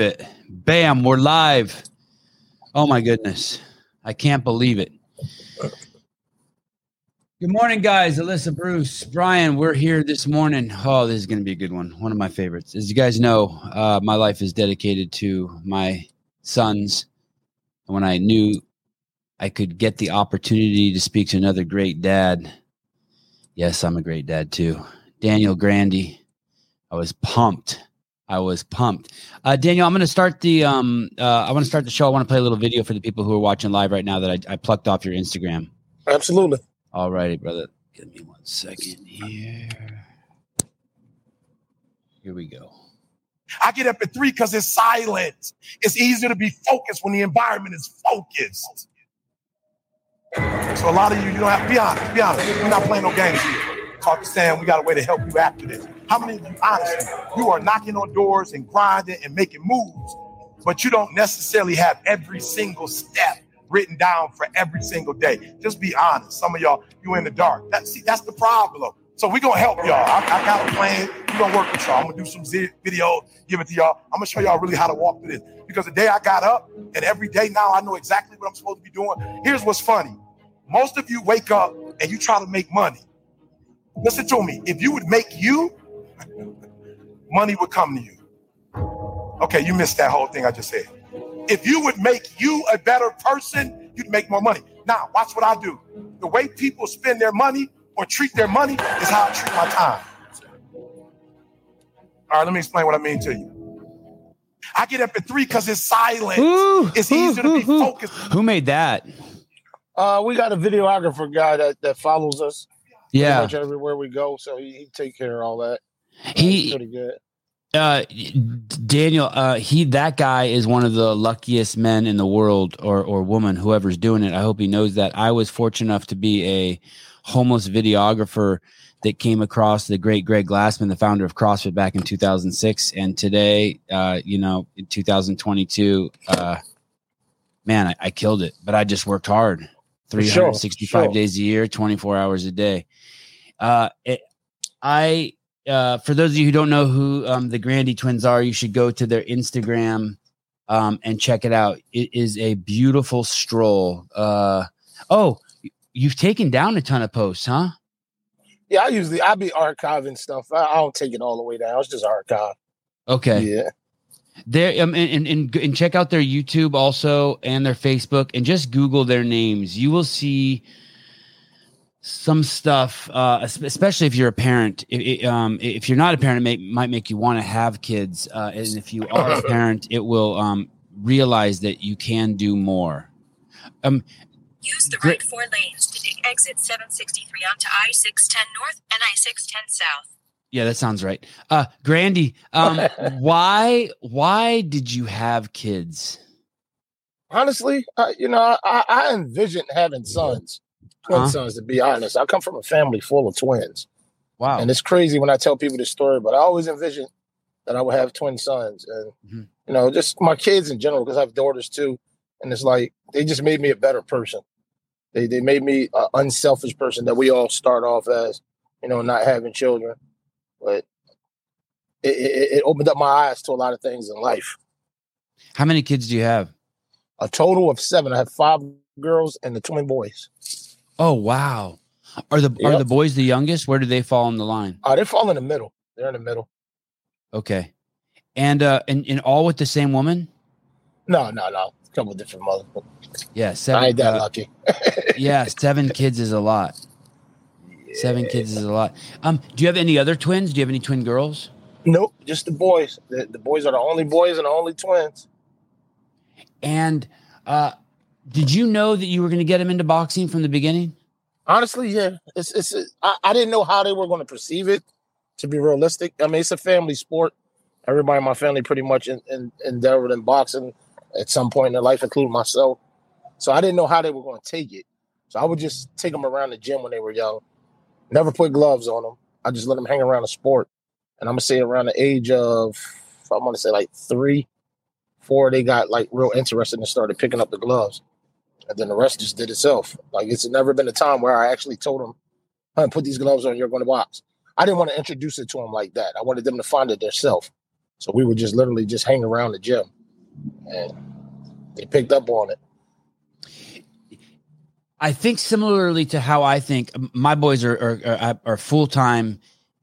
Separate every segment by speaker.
Speaker 1: it. Bam, we're live. Oh my goodness. I can't believe it. Good morning, guys. Alyssa, Bruce, Brian, we're here this morning. Oh, this is going to be a good one. One of my favorites. As you guys know, uh, my life is dedicated to my sons. And when I knew I could get the opportunity to speak to another great dad, yes, I'm a great dad too. Daniel Grandy. I was pumped. I was pumped. Uh, Daniel, I'm going to start the. Um, uh, I want to start the show. I want to play a little video for the people who are watching live right now that I, I plucked off your Instagram.
Speaker 2: Absolutely.
Speaker 1: All righty, brother. Give me one second here. Here we go.
Speaker 2: I get up at three because it's silent. It's easier to be focused when the environment is focused. So a lot of you, you don't have to be honest. Be honest. We're not playing no games here. Talk to Sam. We got a way to help you after this. How many of you, honestly, you are knocking on doors and grinding and making moves, but you don't necessarily have every single step written down for every single day. Just be honest. Some of y'all, you in the dark. That, see, that's the problem. So we're gonna help y'all. I, I got a plan. We're gonna work with y'all. I'm gonna do some videos, give it to y'all. I'm gonna show y'all really how to walk through this. Because the day I got up, and every day now I know exactly what I'm supposed to be doing. Here's what's funny. Most of you wake up and you try to make money. Listen to me. If you would make you, money would come to you. Okay, you missed that whole thing I just said. If you would make you a better person, you'd make more money. Now, watch what I do. The way people spend their money or treat their money is how I treat my time. All right, let me explain what I mean to you. I get up at three because it's silent.
Speaker 1: Ooh,
Speaker 2: it's
Speaker 1: ooh,
Speaker 2: easier to be
Speaker 1: ooh, ooh.
Speaker 2: focused.
Speaker 1: Who made that?
Speaker 3: Uh, we got a videographer guy that, that follows us pretty
Speaker 1: Yeah,
Speaker 3: much everywhere we go, so he, he take care of all that.
Speaker 1: He
Speaker 3: pretty good.
Speaker 1: uh daniel uh he that guy is one of the luckiest men in the world or or woman whoever's doing it. I hope he knows that. I was fortunate enough to be a homeless videographer that came across the great greg glassman the founder of crossfit back in 2006 and today uh you know in 2022 uh man i, I killed it but i just worked hard.
Speaker 3: For sure,
Speaker 1: 365
Speaker 3: sure.
Speaker 1: days a year 24 hours a day. Uh it, i uh, for those of you who don't know who um, the Grandy twins are, you should go to their Instagram um, and check it out. It is a beautiful stroll. Uh, oh, you've taken down a ton of posts, huh?
Speaker 3: Yeah, I usually I be archiving stuff. I, I don't take it all the way down. It's just archive.
Speaker 1: Okay.
Speaker 3: Yeah.
Speaker 1: There, um, and, and, and, and check out their YouTube also and their Facebook and just Google their names. You will see some stuff, uh, especially if you're a parent. I- I- um, if you're not a parent, it may, might make you want to have kids. Uh, and if you are a parent, it will um, realize that you can do more. Um,
Speaker 4: Use the right four lanes to take exit 763 onto I 610 North and I 610 South.
Speaker 1: yeah, that sounds right. Uh, Grandy, um, why why did you have kids?
Speaker 3: Honestly, uh, you know, I, I I envisioned having sons, twin
Speaker 1: Huh?
Speaker 3: sons. To be honest, I come from a family full of twins,
Speaker 1: Wow.
Speaker 3: and it's crazy when I tell people this story. But I always envisioned that I would have twin sons, and
Speaker 1: Mhm.
Speaker 3: you know, just my kids in general, because I have daughters too. And it's like they just made me a better person. They they made me an unselfish person that we all start off as, you know, not having children, but it, it, it opened up my eyes to a lot of things in life.
Speaker 1: How many kids do you have?
Speaker 3: A total of seven. I have five girls and the twin boys.
Speaker 1: Oh wow. Are the are the boys the youngest? Where do they fall in the line?
Speaker 3: Uh, they fall in the middle. They're in the middle.
Speaker 1: Okay. And uh and, and all with the same woman?
Speaker 3: No, no, no. A couple different mothers.
Speaker 1: Yeah, seven
Speaker 3: I ain't that
Speaker 1: uh,
Speaker 3: lucky.
Speaker 1: yeah, seven kids is a lot. Seven kids is a lot. Um, do you have any other twins? Do you have any twin girls?
Speaker 3: Nope, just the boys. The, the boys are the only boys and the only twins.
Speaker 1: And uh did you know that you were gonna get him into boxing from the beginning?
Speaker 3: Honestly, yeah. It's it's. I, I didn't know how they were going to perceive it. To be realistic, I mean, it's a family sport. Everybody in my family pretty much in, in, endeavored in boxing at some point in their life, including myself. So I didn't know how they were going to take it. So I would just take them around the gym when they were young. Never put gloves on them. I just let them hang around the sport. And I'm gonna say around the age of, I'm gonna say like three, four, they got like real interested and started picking up the gloves. And then the rest just did itself. Like it's never been a time where I actually told them, "Huh, put these gloves on, you're going to box." I didn't want to introduce it to them like that. I wanted them to find it themselves. So we would just literally just hang around the gym, and they picked up on it.
Speaker 1: I think similarly to how I think my boys are are, are, are full time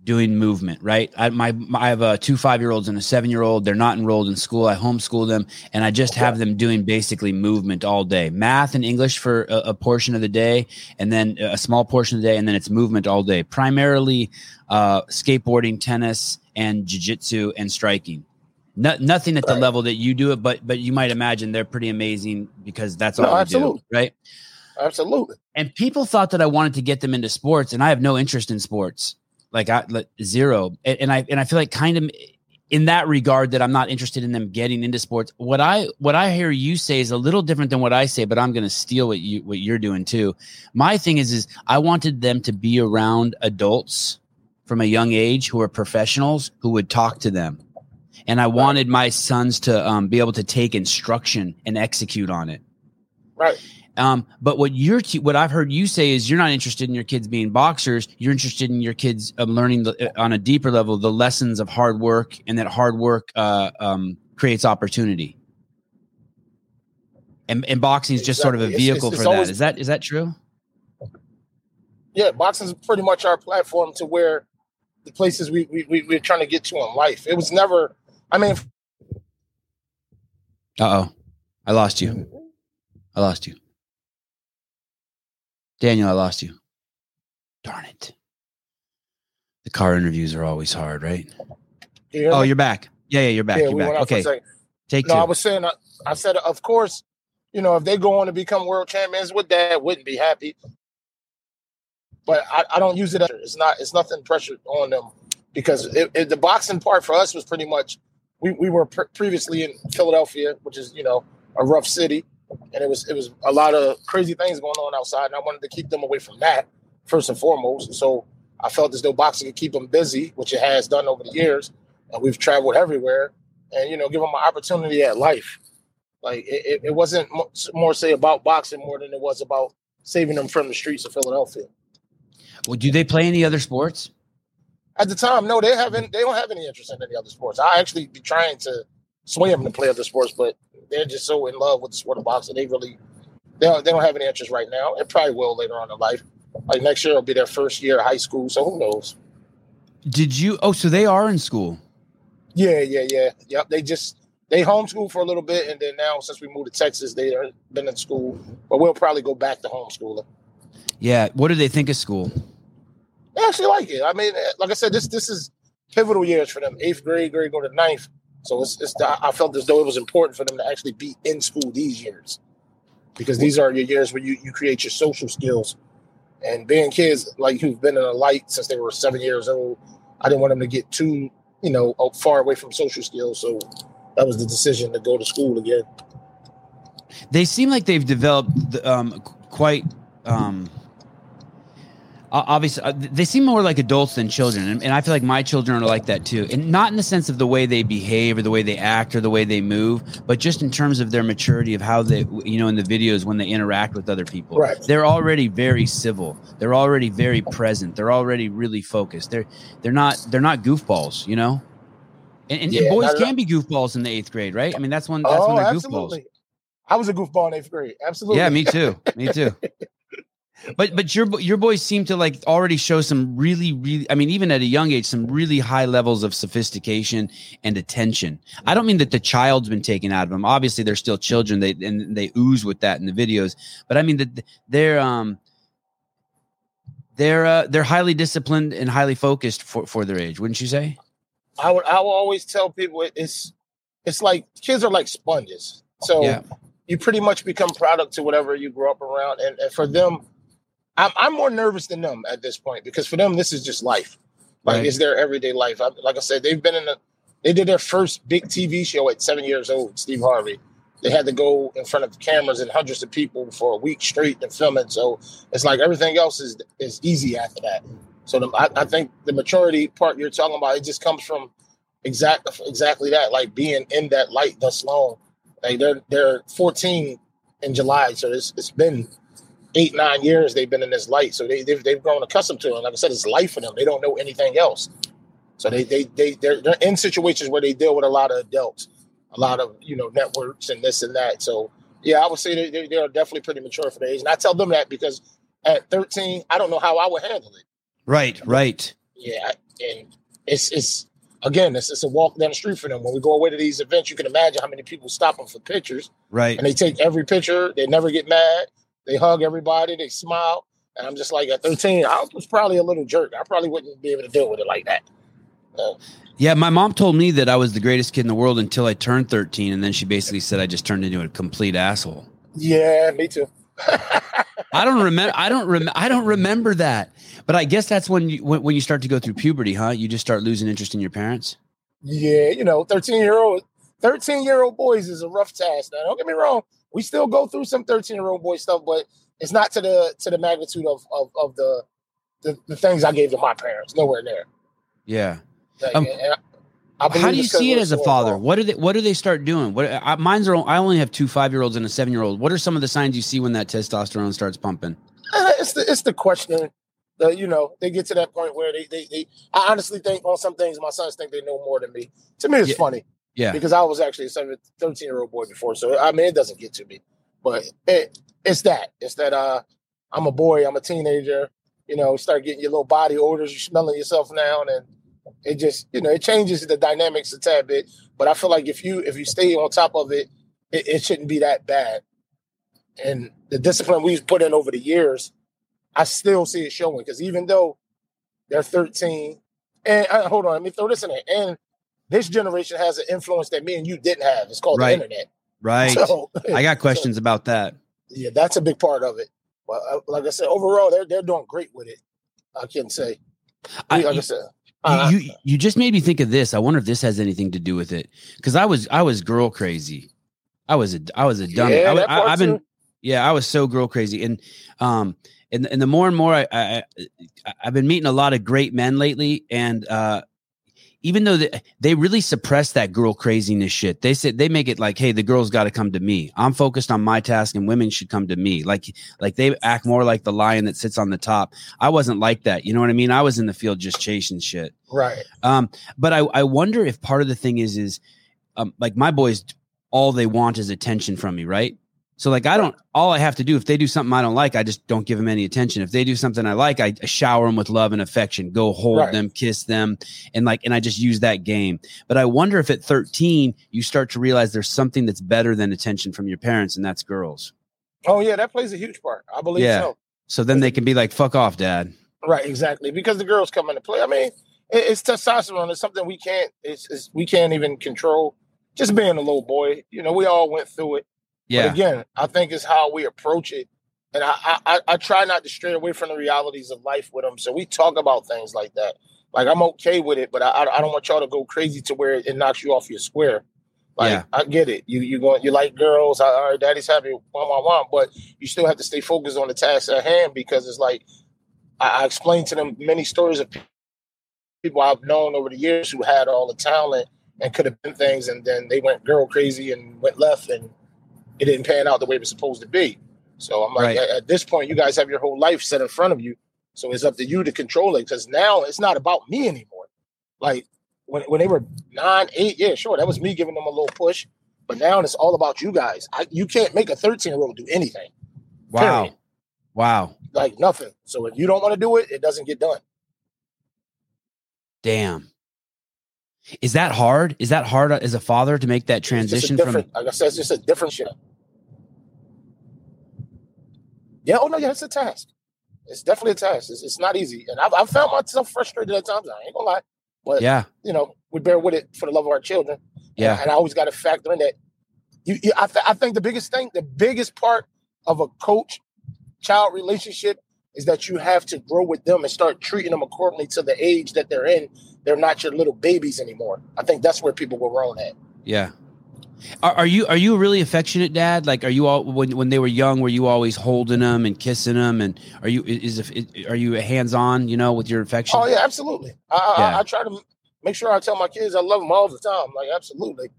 Speaker 1: doing movement, right? I, my, my I have a two five year olds and a seven year old. They're not enrolled in school. I homeschool them, and I just have them doing basically movement all day, math and English for a, a, portion of the day, and then a small portion of the day, and then it's movement all day. Primarily, uh, skateboarding, tennis, and jujitsu and striking. No, nothing at the right. level that you do it, but but you might imagine they're pretty amazing because that's all no, absolutely. do, right?
Speaker 3: Absolutely.
Speaker 1: And people thought that I wanted to get them into sports, and I have no interest in sports. Like I like zero. And, and I and I feel like kind of in that regard that I'm not interested in them getting into sports. What I what I hear you say is a little different than what I say, but I'm going to steal what you what you're doing too. My thing is is I wanted them to be around adults from a young age who are professionals who would talk to them. And I wanted my sons to um, be able to take instruction and execute on it.
Speaker 3: Right.
Speaker 1: Um, but what you're what I've heard you say is you're not interested in your kids being boxers. You're interested in your kids um, learning the, uh, on a deeper level the lessons of hard work, and that hard work uh, um, creates opportunity. And, and boxing is just exactly. sort of a vehicle it's, it's, it's for always, that. Is that is that true?
Speaker 3: Yeah, boxing is pretty much our platform to where the places we, we, we we're trying to get to in life. It was never. I mean.
Speaker 1: Uh oh, I lost you. I lost you. Daniel, I lost you. Darn it. The car interviews are always hard, right? You oh, me? you're back. Yeah, yeah, you're back. Yeah, you're back. Okay. Take
Speaker 3: no,
Speaker 1: two.
Speaker 3: I was saying, I, I said, of course, you know, if they go on to become world champions, with that wouldn't be happy. But I, I don't use it. As, it's not. It's nothing pressured on them because it, it, the boxing part for us was pretty much. We, we were pre- previously in Philadelphia, which is you know a rough city, and it was it was a lot of crazy things going on outside, and I wanted to keep them away from that first and foremost. So I felt as though boxing could keep them busy, which it has done over the years, and we've traveled everywhere, and you know, give them an opportunity at life. Like it, it wasn't more say about boxing more than it was about saving them from the streets of Philadelphia.
Speaker 1: Well, do they play any other sports?
Speaker 3: At the time, no, they haven't. They don't have any interest in any other sports. I actually be trying to sway them to play other sports, but they're just so in love with the sport of boxing. They really they don't, they don't have any interest right now. It probably will later on in life. Like next year will be their first year of high school, so who knows?
Speaker 1: Did you? Oh, so they are in school.
Speaker 3: Yeah, yeah, yeah, yep. They just they homeschool for a little bit, and then now since we moved to Texas, they are been in school. But we'll probably go back to homeschooling.
Speaker 1: Yeah. What do they think of school?
Speaker 3: They actually like it. I mean, like I said, this this is pivotal years for them. Eighth grade, grade go to ninth. So it's, it's I felt as though it was important for them to actually be in school these years because these are your years where you, you create your social skills. And being kids like who've been in a light since they were seven years old, I didn't want them to get too, you know, far away from social skills. So that was the decision to go to school again.
Speaker 1: They seem like they've developed um, quite um, obviously uh, they seem more like adults than children and, and, i feel like my children are like that too and not in the sense of the way they behave or the way they act or the way they move but just in terms of their maturity of how they you know in the videos when they interact with other people
Speaker 3: right.
Speaker 1: they're already very civil they're already very present they're already really focused they're they're not they're not goofballs you know and, and, yeah, and boys can be goofballs in the eighth grade right i mean that's when that's oh, when they're absolutely. goofballs
Speaker 3: I was a goofball in eighth grade. Absolutely.
Speaker 1: Yeah, me too. Me too. But but your your boys seem to like already show some really really I mean even at a young age some really high levels of sophistication and attention. I don't mean that the child's been taken out of them. Obviously they're still children. They and they ooze with that in the videos. But I mean that they're um they're uh, they're highly disciplined and highly focused for for their age. Wouldn't you say?
Speaker 3: I would I will always tell people it's it's like kids are like sponges. So yeah. you pretty much become product to whatever you grew up around, and, and for them I'm, I'm more nervous than them at this point because for them this is just life. Like right. it's their everyday life. I, like I said, they've been in a they did their first big TV show at seven years old. Steve Harvey. They had to go in front of cameras and hundreds of people for a week straight and film it. So it's like everything else is is easy after that. So the, I, I think the maturity part you're talking about it just comes from exact exactly that, like being in that light thus long. Like they're they're 14 in July, so it's it's been eight nine years they've been in this light, so they they've, they've grown accustomed to it. Like I said, it's life for them. They don't know anything else. So they they they they're, they're in situations where they deal with a lot of adults, a lot of you know networks and this and that. So yeah, I would say they they, they are definitely pretty mature for their age, and I tell them that because at 13, I don't know how I would handle it.
Speaker 1: Right, right.
Speaker 3: Yeah, and it's it's again, it's, it's a walk down the street for them. When we go away to these events, you can imagine how many people stop them for pictures,
Speaker 1: Right.
Speaker 3: and they take every picture. They never get mad. They hug everybody. They smile. And I'm just like, at 13, I was probably a little jerk. I probably wouldn't be able to deal with it like that. Uh,
Speaker 1: Yeah, my mom told me that I was the greatest kid in the world until I turned 13 and then she basically said I just turned into a complete asshole.
Speaker 3: yeah, me too.
Speaker 1: I don't remember I don't rem- I don't remember that. But I guess that's when you when, when you start to go through puberty, huh? You just start losing interest in your parents.
Speaker 3: Yeah, you know, 13 year old, 13 year old boys is a rough task. Now, don't get me wrong. We still go through some 13 year old boy stuff, but it's not to the to the magnitude of of, of the, the the things I gave to my parents. Nowhere near.
Speaker 1: Yeah.
Speaker 3: Like,
Speaker 1: Um,
Speaker 3: I- I
Speaker 1: How do you see it as a father? What do they What do they start doing? What I, mine's are. I only have two five year olds and a seven year old. What are some of the signs you see when that testosterone starts pumping?
Speaker 3: Uh, it's the it's the question. The, you know, they get to that point where they, they they I honestly think on some things my sons think they know more than me. To me, it's
Speaker 1: Yeah.
Speaker 3: funny
Speaker 1: Yeah.
Speaker 3: because I was actually a seven, 13 year old boy before. So I mean it doesn't get to me. But it it's that. It's that uh I'm a boy, I'm a teenager, you know, start getting your little body odors, you're smelling yourself now and it just, you know, it changes the dynamics a tad bit. But I feel like if you if you stay on top of it, it, it shouldn't be that bad. And the discipline we've put in over the years, I still see it showing because even though they're 13, and uh, hold on, let me throw this in there. And this generation has an influence that me and you didn't have. It's called
Speaker 1: Right.
Speaker 3: the internet.
Speaker 1: Right.
Speaker 3: So
Speaker 1: I got questions about that.
Speaker 3: yeah, that's a big part of it. But uh, like I said, overall, they're they're doing great with it. I can say.
Speaker 1: I-
Speaker 3: like I said, uh,
Speaker 1: you, you just made me think of this. I wonder if this has anything to do with it. Because I was I was girl crazy. I was a I was a dummy.
Speaker 3: yeah,
Speaker 1: I, have been yeah I was so girl crazy and um and and the more and more I, I I- I've been meeting a lot of great men lately and uh even though they, they really suppress that girl craziness shit. They said they make it like hey the girls got to come to me. I'm focused on my task and women should come to me. Like like they act more like the lion that sits on the top. I wasn't like that. You know what i mean? I was in the field just chasing shit.
Speaker 3: Right.
Speaker 1: um, but I, I wonder if part of the thing is is um, like my boys, all they want is attention from me, right? So like I don't, all I have to do if they do something I don't like, I just don't give them any attention. If they do something I like, I shower them with love and affection, go hold
Speaker 3: Right.
Speaker 1: them, kiss them, and like, and I just use that game. But I wonder if at 13 you start to realize there's something that's better than attention from your parents, and that's girls.
Speaker 3: Oh yeah, that plays a huge part. I believe
Speaker 1: Yeah.
Speaker 3: so.
Speaker 1: So then they can be like, "Fuck off, dad."
Speaker 3: Right, exactly. Because the girls come into play. I mean, it, it's testosterone. It's something we can't. It's, it's we can't even control. Just being a little boy, you know, we all went through it. But
Speaker 1: Yeah,
Speaker 3: again, I think it's how we approach it, and I, I I- try not to stray away from the realities of life with them. So we talk about things like that. Like I'm okay with it, but I I don't want y'all to go crazy to where it knocks you off your square. Like
Speaker 1: Yeah.
Speaker 3: I get it. You you going you like girls. All right, daddy's happy. One one one. But you still have to stay focused on the task at hand because it's like I, I explained to them many stories of people I've known over the years who had all the talent and could have been things, and then they went girl crazy and went left, and it didn't pan out the way it was supposed to be. So I'm like,
Speaker 1: Right.
Speaker 3: at, at this point, you guys have your whole life set in front of you. So it's up to you to control it because now it's not about me anymore. Like when, when they were nine, eight, yeah, sure, that was me giving them a little push. But now it's all about you guys. I, you can't make a 13 year old do anything,
Speaker 1: wow,
Speaker 3: Period.
Speaker 1: wow,
Speaker 3: like nothing. So if you don't want to do it, it doesn't get done.
Speaker 1: damn. Is that hard? Is that hard as a father to make that
Speaker 3: It's just a
Speaker 1: transition from?
Speaker 3: like I said, it's just a different shit. Yeah, oh no, yeah, it's a task. It's definitely a task. It's, it's not easy, and I've, I've found myself frustrated at times. I ain't gonna lie, but
Speaker 1: Yeah,
Speaker 3: you know, we bear with it for the love of our children.
Speaker 1: yeah,
Speaker 3: and I always got to factor in that. You, you I, th- I think the biggest thing, the biggest part of a coach child relationship is that you have to grow with them and start treating them accordingly to the age that they're in. They're not your little babies anymore. I think that's where people were wrong at.
Speaker 1: yeah. Are, are you are you a really affectionate dad? Like, are you all when when they were young? Were you always holding them and kissing them? And are you is is are you hands on? You know, with your affection?
Speaker 3: Oh yeah, absolutely. I, I,
Speaker 1: Yeah.
Speaker 3: I try to make sure I tell my kids I love them all the time. Like absolutely.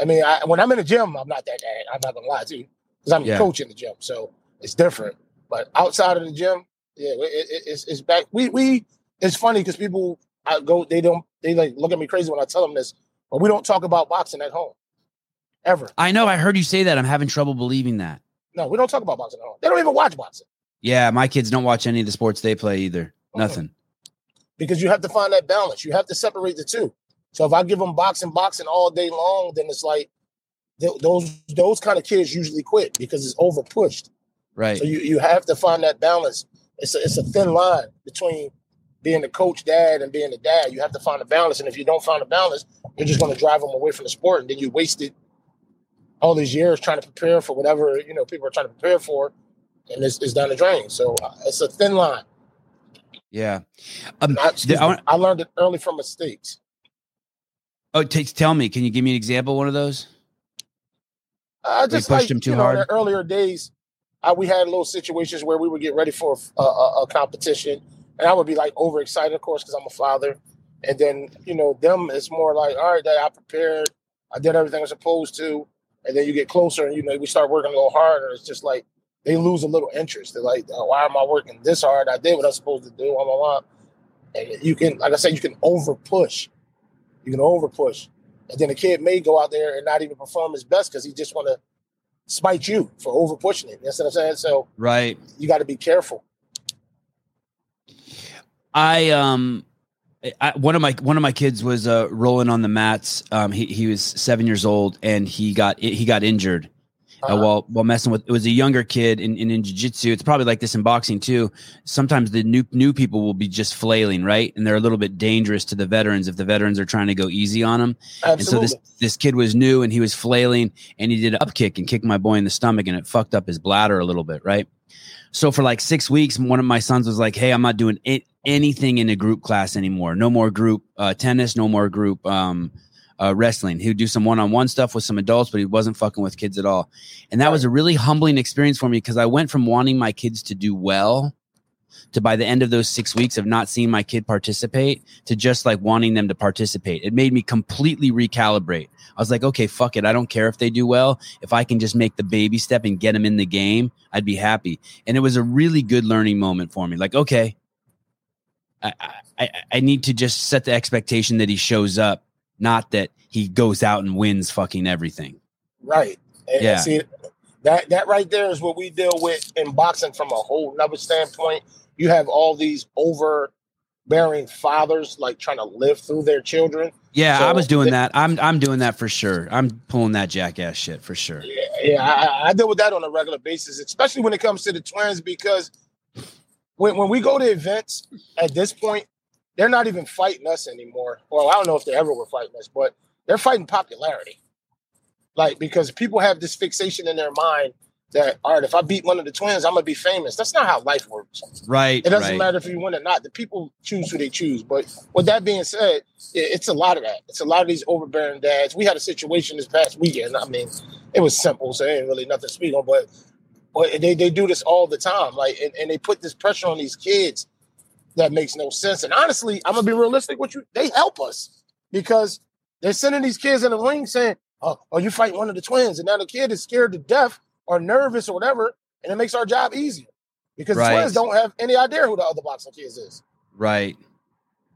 Speaker 3: I mean, I, when I'm in the gym, I'm not that dad. I'm not gonna lie to you because I'm
Speaker 1: Yeah.
Speaker 3: the coach in the gym, so it's different. But outside of the gym, yeah, it, it, it's it's back. We we it's funny because people I go. They don't. They like look at me crazy when I tell them this. But we don't talk about boxing at home, ever.
Speaker 1: I know. I heard you say that. I'm having trouble believing that.
Speaker 3: No, we don't talk about boxing at home. They don't even watch boxing
Speaker 1: Yeah, my kids don't watch any of the sports they play either.
Speaker 3: Mhm.
Speaker 1: Nothing.
Speaker 3: because you have to find that balance. You have to separate the two. So if I give them boxing, boxing all day long, then it's like th- those those kind of kids usually quit because it's over pushed.
Speaker 1: Right.
Speaker 3: So you, you have to find that balance. It's a, it's a thin line between being the coach dad and being the dad. You have to find a balance. And if you don't find a balance, you're just going to drive them away from the sport. And then you wasted all these years trying to prepare for whatever, you know, people are trying to prepare for. And it's, it's down the drain. So uh, it's a thin line.
Speaker 1: Yeah. Um,
Speaker 3: I, excuse
Speaker 1: I
Speaker 3: I learned it early from mistakes.
Speaker 1: oh, t- tell me, can you give me an example? of One of those?
Speaker 3: I
Speaker 1: They
Speaker 3: just
Speaker 1: pushed
Speaker 3: like
Speaker 1: him too
Speaker 3: you know, in
Speaker 1: hard?
Speaker 3: the earlier days, I, we had little situations where we would get ready for a, a, a competition, and I would be like overexcited, of course, because I'm a father. And then you know, them it's more like, all right, Dad, I prepared, I did everything I was supposed to, and then you get closer, and you know, we start working a little harder. It's just like they lose a little interest. They're like, oh, why am I working this hard? I did what I was supposed to do. Blah, blah, blah. And you can, like I said, you can over push. You can over push. And then a kid may go out there and not even perform his best because he just want to spite you for over pushing it. You That's what I'm saying. So
Speaker 1: Right.
Speaker 3: you got to be careful.
Speaker 1: I um I, one of my one of my kids was uh rolling on the mats. Um he he was 7 years old and he got he got injured. Uh,
Speaker 3: Uh-huh.
Speaker 1: while while messing with it was a younger kid in, in, in jiu-jitsu it's probably like this in boxing too sometimes the new new people will be just flailing right and they're a little bit dangerous to the veterans if the veterans are trying to go easy on them and so this this kid was new and he was flailing and he did an up kick and kicked my boy in the stomach and it fucked up his bladder a little bit, right? So for like six weeks, one of my sons was like, "Hey, I'm not doing it, anything in a group class anymore. No more group uh, tennis, no more group um, uh, wrestling. He would do some one-on-one stuff with some adults, but he wasn't fucking with kids at all. And that was a really humbling experience for me because I went from wanting my kids to do well to by the end of those six weeks of not seeing my kid participate to just like wanting them to participate. It made me completely recalibrate. I was like, okay, fuck it. I don't care if they do well. If I can just make the baby step and get them in the game, I'd be happy. And it was a really good learning moment for me. Like, okay, I, I, I need to just set the expectation that he shows up, not that he goes out and wins fucking everything.
Speaker 3: Right. And,
Speaker 1: Yeah.
Speaker 3: see that that right there is what we deal with in boxing from a whole nother standpoint. You have all these overbearing fathers like trying to live through their children.
Speaker 1: Yeah, I was doing
Speaker 3: the-
Speaker 1: that. I'm I'm doing that for sure. I'm pulling that jackass shit for sure.
Speaker 3: Yeah, yeah I, I- I deal with that on a regular basis, especially when it comes to the twins, because when, when we go to events at this point, they're not even fighting us anymore. Well, I don't know if they ever were fighting us, but they're fighting popularity. Like, because people have this fixation in their mind that, all right, if I beat one of the twins, I'm to be famous. That's not how life works.
Speaker 1: Right.
Speaker 3: It doesn't
Speaker 1: right.
Speaker 3: matter if you win or not. The people choose who they choose. But with that being said, it- it's a lot of that. It's a lot of these overbearing dads. We had a situation this past weekend. I mean, it was simple, so it ain't really nothing to speak on. But, but they, they do this all the time. Like, and, and they put this pressure on these kids that makes no sense. And honestly, I'm gonna be realistic with you. They help us because they're sending these kids in the ring saying, "Oh, oh, you fight one of the twins," and now the kid is scared to death or nervous or whatever, and it makes our job easier because
Speaker 1: Right.
Speaker 3: twins don't have any idea who the other boxing kids is.
Speaker 1: Right.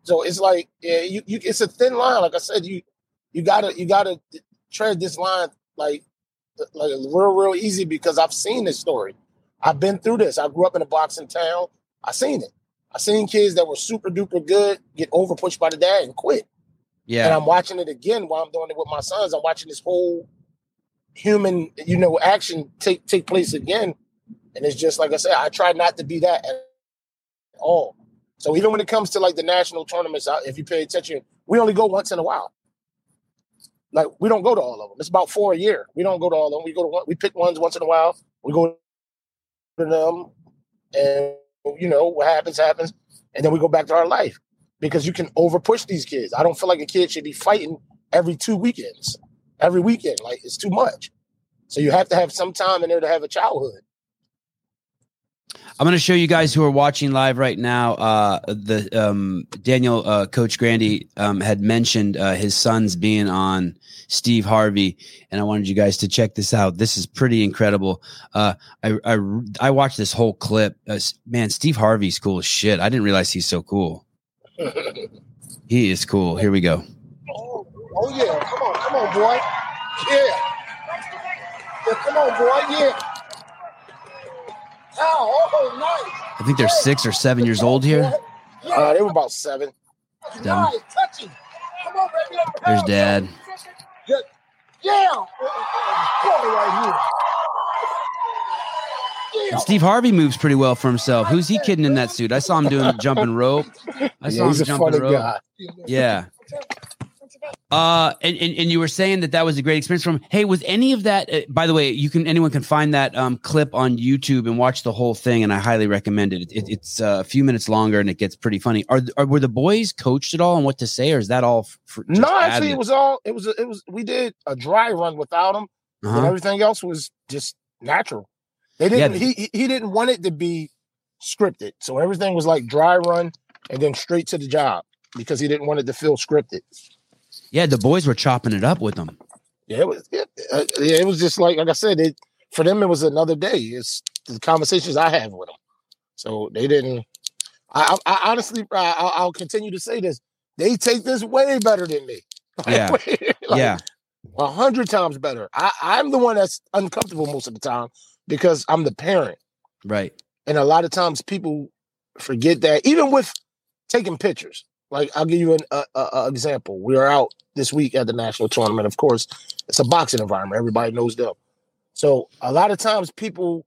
Speaker 3: So it's like, yeah, you, you it's a thin line. Like I said, you you gotta you gotta tread this line like like real real easy because I've seen this story. I've been through this. I grew up in a boxing town. I seen it. I seen kids that were super duper good get over pushed by the dad and quit.
Speaker 1: Yeah.
Speaker 3: And I'm watching it again while I'm doing it with my sons. I'm watching this whole human, you know, action take take place again. And it's just like I said, I try not to be that at all. So even when it comes to like the national tournaments, if you pay attention, we only go once in a while. Like we don't go to all of them. It's about four a year. We don't go to all of them. We go to one. We pick ones once in a while. We go to them, and you know what happens happens, and then we go back to our life because you can over push these kids. I don't feel like a kid should be fighting every two weekends, every weekend. Like it's too much. So you have to have some time in there to have a childhood.
Speaker 1: I'm going to show you guys who are watching live right now. Uh, the um, Daniel uh, Coach Grandy um, had mentioned uh, his sons being on Steve Harvey, and I wanted you guys to check this out. This is pretty incredible. Uh, I, I I watched this whole clip. Uh, man, Steve Harvey's cool as shit. I didn't realize he's so cool. He is cool. Here we go.
Speaker 3: Oh, oh yeah, on, come on, boy. Yeah. Yeah, come on, boy. Yeah. Oh, oh, nice.
Speaker 1: I think they're six or seven years old here.
Speaker 3: Uh, they were about seven. Nice, touchy. Come on, baby.
Speaker 1: There's dad.
Speaker 3: Yeah. Yeah. Right. Yeah.
Speaker 1: Steve Harvey moves pretty well for himself. Who's he kidding in that suit? I saw him doing jumping rope. I
Speaker 3: Yeah,
Speaker 1: saw him
Speaker 3: he's a
Speaker 1: jumping rope.
Speaker 3: guy.
Speaker 1: Yeah. Uh, and, and and you were saying that that was a great experience from. Hey, was any of that? Uh, by the way, you can anyone can find that um clip on YouTube and watch the whole thing, and I highly recommend it. it it's uh, a few minutes longer and it gets pretty funny. Are, are were the boys coached at all on what to say, or is that all? For,
Speaker 3: No, actually, it was all. It was. It was. We did a dry run without him, and
Speaker 1: Uh-huh.
Speaker 3: everything else was just natural. They didn't. he he- he didn't want it to be scripted, so everything was like dry run and then straight to the job because he didn't want it to feel scripted.
Speaker 1: Yeah, the boys were chopping it up with them.
Speaker 3: Yeah, it was. It, uh, yeah, it was just like like I said. It for them, it was another day. It's the conversations I have with them. So they didn't. I, I, I honestly, I, I'll, I'll continue to say this. They take this way better than me.
Speaker 1: Yeah.
Speaker 3: Like,
Speaker 1: yeah,
Speaker 3: a hundred times better. I, I'm the one that's uncomfortable most of the time because I'm the parent,
Speaker 1: right.
Speaker 3: and a lot of times people forget that. Even with taking pictures, like I'll give you an a, a, a example. We are out this week at the national tournament. Of course, it's a boxing environment. Everybody knows them. So a lot of times people,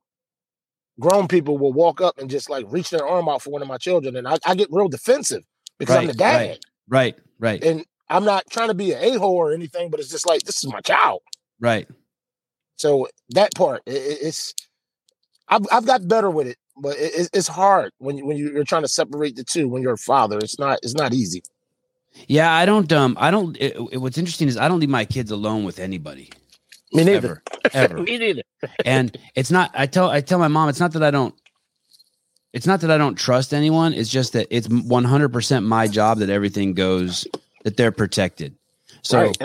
Speaker 3: grown people, will walk up and just like reach their arm out for one of my children, and I, I get real defensive because I'm the dad,
Speaker 1: right. Right, right,
Speaker 3: and I'm not trying to be an a hole or anything, but it's just like this is my child.
Speaker 1: right.
Speaker 3: So that part, i- i- it's I've I've got better with it, but it, it's- it's hard when you, when you're trying to separate the two. When you're a father, it's not it's not easy.
Speaker 1: Yeah, I don't. Um, I don't. It, it- what's interesting is I don't leave my kids alone with anybody
Speaker 3: Me neither.
Speaker 1: ever, ever.
Speaker 3: Me neither.
Speaker 1: and it's not. I tell. I tell my mom. It's not that I don't. It's not that I don't trust anyone. It's just that it's one hundred percent my job that everything goes that they're protected. So
Speaker 3: Right.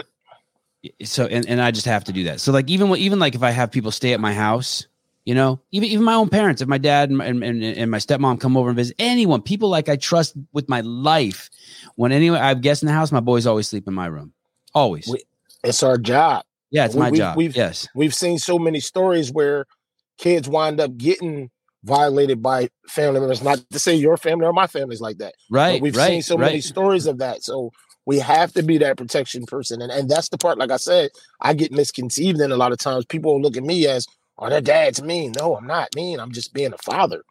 Speaker 1: so and, and I just have to do that. So like even when- even like if I have people stay at my house, you know, even even my own parents, if my dad and, and, and, and my stepmom come over and visit anyone, people like I trust with my life. When anyone I have guests in the house, my boys always sleep in my room. Always.
Speaker 3: We- It's our job.
Speaker 1: yeah, it's
Speaker 3: we-
Speaker 1: my
Speaker 3: we-
Speaker 1: job.
Speaker 3: we've-
Speaker 1: yes.
Speaker 3: We've seen so many stories where kids wind up getting violated by family members. Not to say your family or my family's like that. but
Speaker 1: Right.
Speaker 3: we've
Speaker 1: right.
Speaker 3: seen so
Speaker 1: right.
Speaker 3: many stories of that. So we have to be that protection person. And and that's the part, like I said, I get misconceived in a lot of times. People look at me as, oh, their dad's mean. No, I'm not mean. I'm just being a father.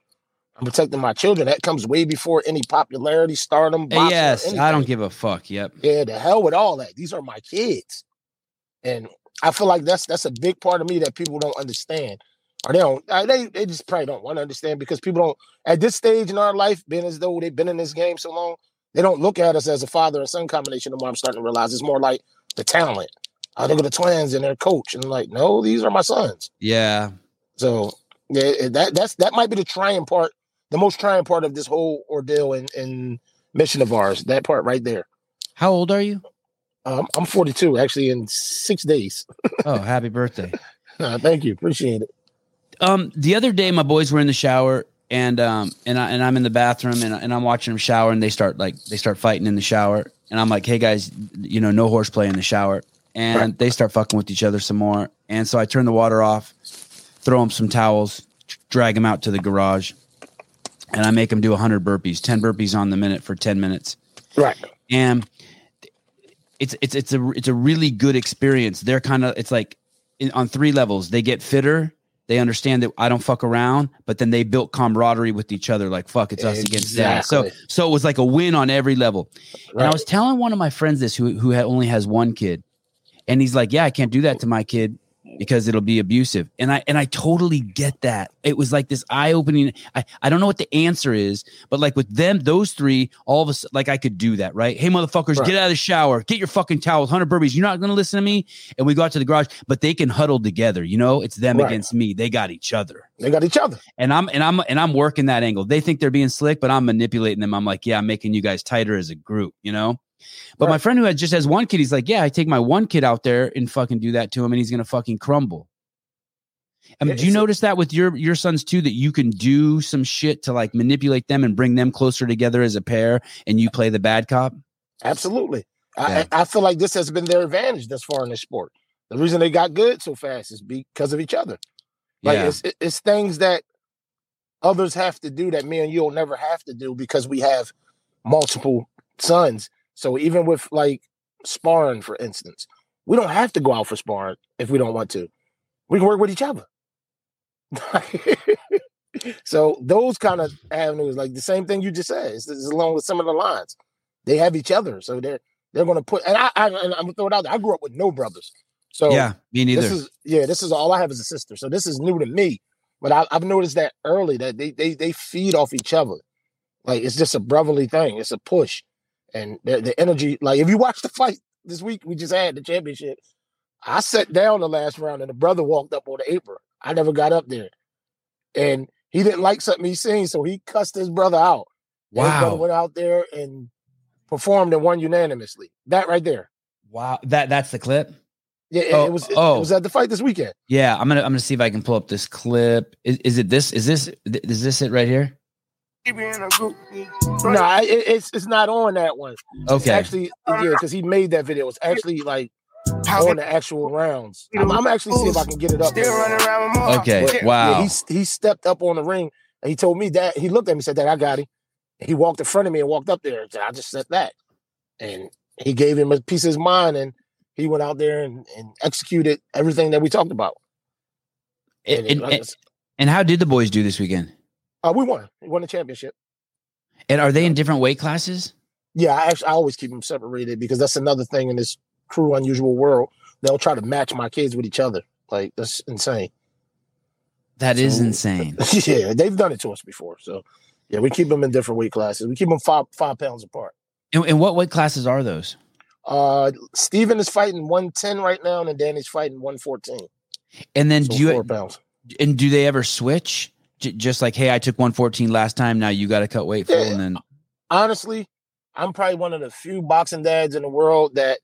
Speaker 3: I'm protecting my children. That comes way before any popularity, stardom.
Speaker 1: Yes. I don't give a fuck. Yep.
Speaker 3: Yeah, the hell with all that. These are my kids. And I feel like that's that's a big part of me that people don't understand. Or they don't uh, they they just probably don't want to understand because people don't at this stage in our life, being as though they've been in this game so long, they don't look at us as a father and son combination anymore. I'm starting to realize it's more like the talent. I they're the twins and their coach. And I'm like, no, these are my sons.
Speaker 1: Yeah.
Speaker 3: So yeah, that that's that might be the trying part, the most trying part of this whole ordeal and, and mission of ours. That part right there.
Speaker 1: How old are you?
Speaker 3: Um, I'm 42, actually, in six days.
Speaker 1: Oh, happy birthday.
Speaker 3: Uh, thank you, appreciate it.
Speaker 1: Um, the other day, my boys were in the shower, and um, and I and I'm in the bathroom, and, and I'm watching them shower, and they start like they start fighting in the shower, and I'm like, hey guys, you know, no horseplay in the shower, and
Speaker 3: Right.
Speaker 1: they start fucking with each other some more, and so I turn the water off, throw them some towels, drag them out to the garage, and I make them do 100 burpees, 10 burpees on the minute for 10 minutes
Speaker 3: Right,
Speaker 1: and it's it's it's a it's a really good experience. They're kind of it's like in, on three levels. They get fitter. They understand that I don't fuck around, but then they built camaraderie with each other. Like fuck, it's us against them. So so it was like a win on every level. And I was telling one of my friends this who who only has one kid, and he's like, "Yeah, I can't do that to my kid because it'll be abusive." And I and I totally get that. It was like this eye opening. I I don't know what the answer is, but like with them, those three, all of a sudden, like I could do that, right? Hey, motherfuckers,
Speaker 3: Right.
Speaker 1: get out of the shower, get your fucking towels, hundred burpees. You're not gonna listen to me. And we go out to the garage, but they can huddle together. You know, it's them
Speaker 3: Right.
Speaker 1: against me. They got each other
Speaker 3: They got each other.
Speaker 1: and I'm and I'm and I'm working that angle. They think they're being slick, but I'm manipulating them. I'm like, yeah, I'm making you guys tighter as a group, you know. But my friend who had just has one kid, he's like, yeah, I take my one kid out there and fucking do that to him, and he's gonna fucking crumble. Um,
Speaker 3: Yeah,
Speaker 1: do you notice that with your your sons too? That you can do some shit to like manipulate them and bring them closer together as a pair, and you play the bad cop.
Speaker 3: Absolutely.
Speaker 1: Yeah.
Speaker 3: I, I feel like this has been their advantage thus far in this sport. The reason they got good so fast is because of each other. Like
Speaker 1: yeah.
Speaker 3: it's it's things that others have to do that me and you'll never have to do because we have multiple sons. So even with like sparring, for instance, we don't have to go out for sparring if we don't want to. We can work with each other. so those kind of avenues, like the same thing you just said, is, along with some of the lines. They have each other, so they're they're going to put. And I, I and I'm gonna throw it out there. I grew up with no brothers, so
Speaker 1: yeah. Me neither.
Speaker 3: this is yeah, this is all I have is a sister. So this is new to me. But I, I've noticed that early that they they they feed off each other. Like it's just a brotherly thing. It's a push, and the, the energy. Like if you watch the fight this week, we just had the championship. I sat down the last round, and the brother walked up on the apron. I never got up there, and he didn't like something he seen, so he cussed his brother out. And His brother
Speaker 1: wow.
Speaker 3: went out there and performed and won unanimously. That right there.
Speaker 1: Wow. That that's the clip.
Speaker 3: Yeah, it-
Speaker 1: Oh,
Speaker 3: it was. It,
Speaker 1: oh.
Speaker 3: it was at the fight this weekend.
Speaker 1: Yeah. I'm gonna I'm gonna see if I can pull up this clip. Is, is it this? Is this is this it right here?
Speaker 3: No, I, it, it's it's not on that one. It's
Speaker 1: Okay.
Speaker 3: actually, yeah, because he made that video. It's actually like on the actual rounds. I'm, I'm actually see if I can get it up.
Speaker 2: Still running around with more.
Speaker 1: Okay.
Speaker 3: But, yeah,
Speaker 1: Wow.
Speaker 3: he he stepped up on the ring and he told me that he looked at me and said that I got him. He walked in front of me and walked up there and I just said that. And he gave him a piece of his mind and he went out there and, and executed everything that we talked about.
Speaker 1: And,
Speaker 3: And,
Speaker 1: and,
Speaker 3: like I
Speaker 1: and,
Speaker 3: s-
Speaker 1: and how did the boys do this weekend?
Speaker 3: Uh, we won. We won the championship.
Speaker 1: And are they in different weight classes?
Speaker 3: Yeah, I actually I always keep them separated because that's another thing in this crew unusual world. They'll try to match my kids with each other. Like that's insane.
Speaker 1: That is
Speaker 3: So-
Speaker 1: insane.
Speaker 3: yeah, they've done it to us before. So yeah, we keep them in different weight classes. We keep them five five pounds apart.
Speaker 1: And, and what weight classes are those?
Speaker 3: Uh Steven is fighting 110 right now, and then Danny's fighting 114.
Speaker 1: And then
Speaker 3: So
Speaker 1: do you
Speaker 3: four pounds.
Speaker 1: and do they ever switch? J- just like, hey, I took 114 last time. Now you got to cut weight
Speaker 3: Yeah.
Speaker 1: and then
Speaker 3: Honestly, I'm probably one of the few boxing dads in the world that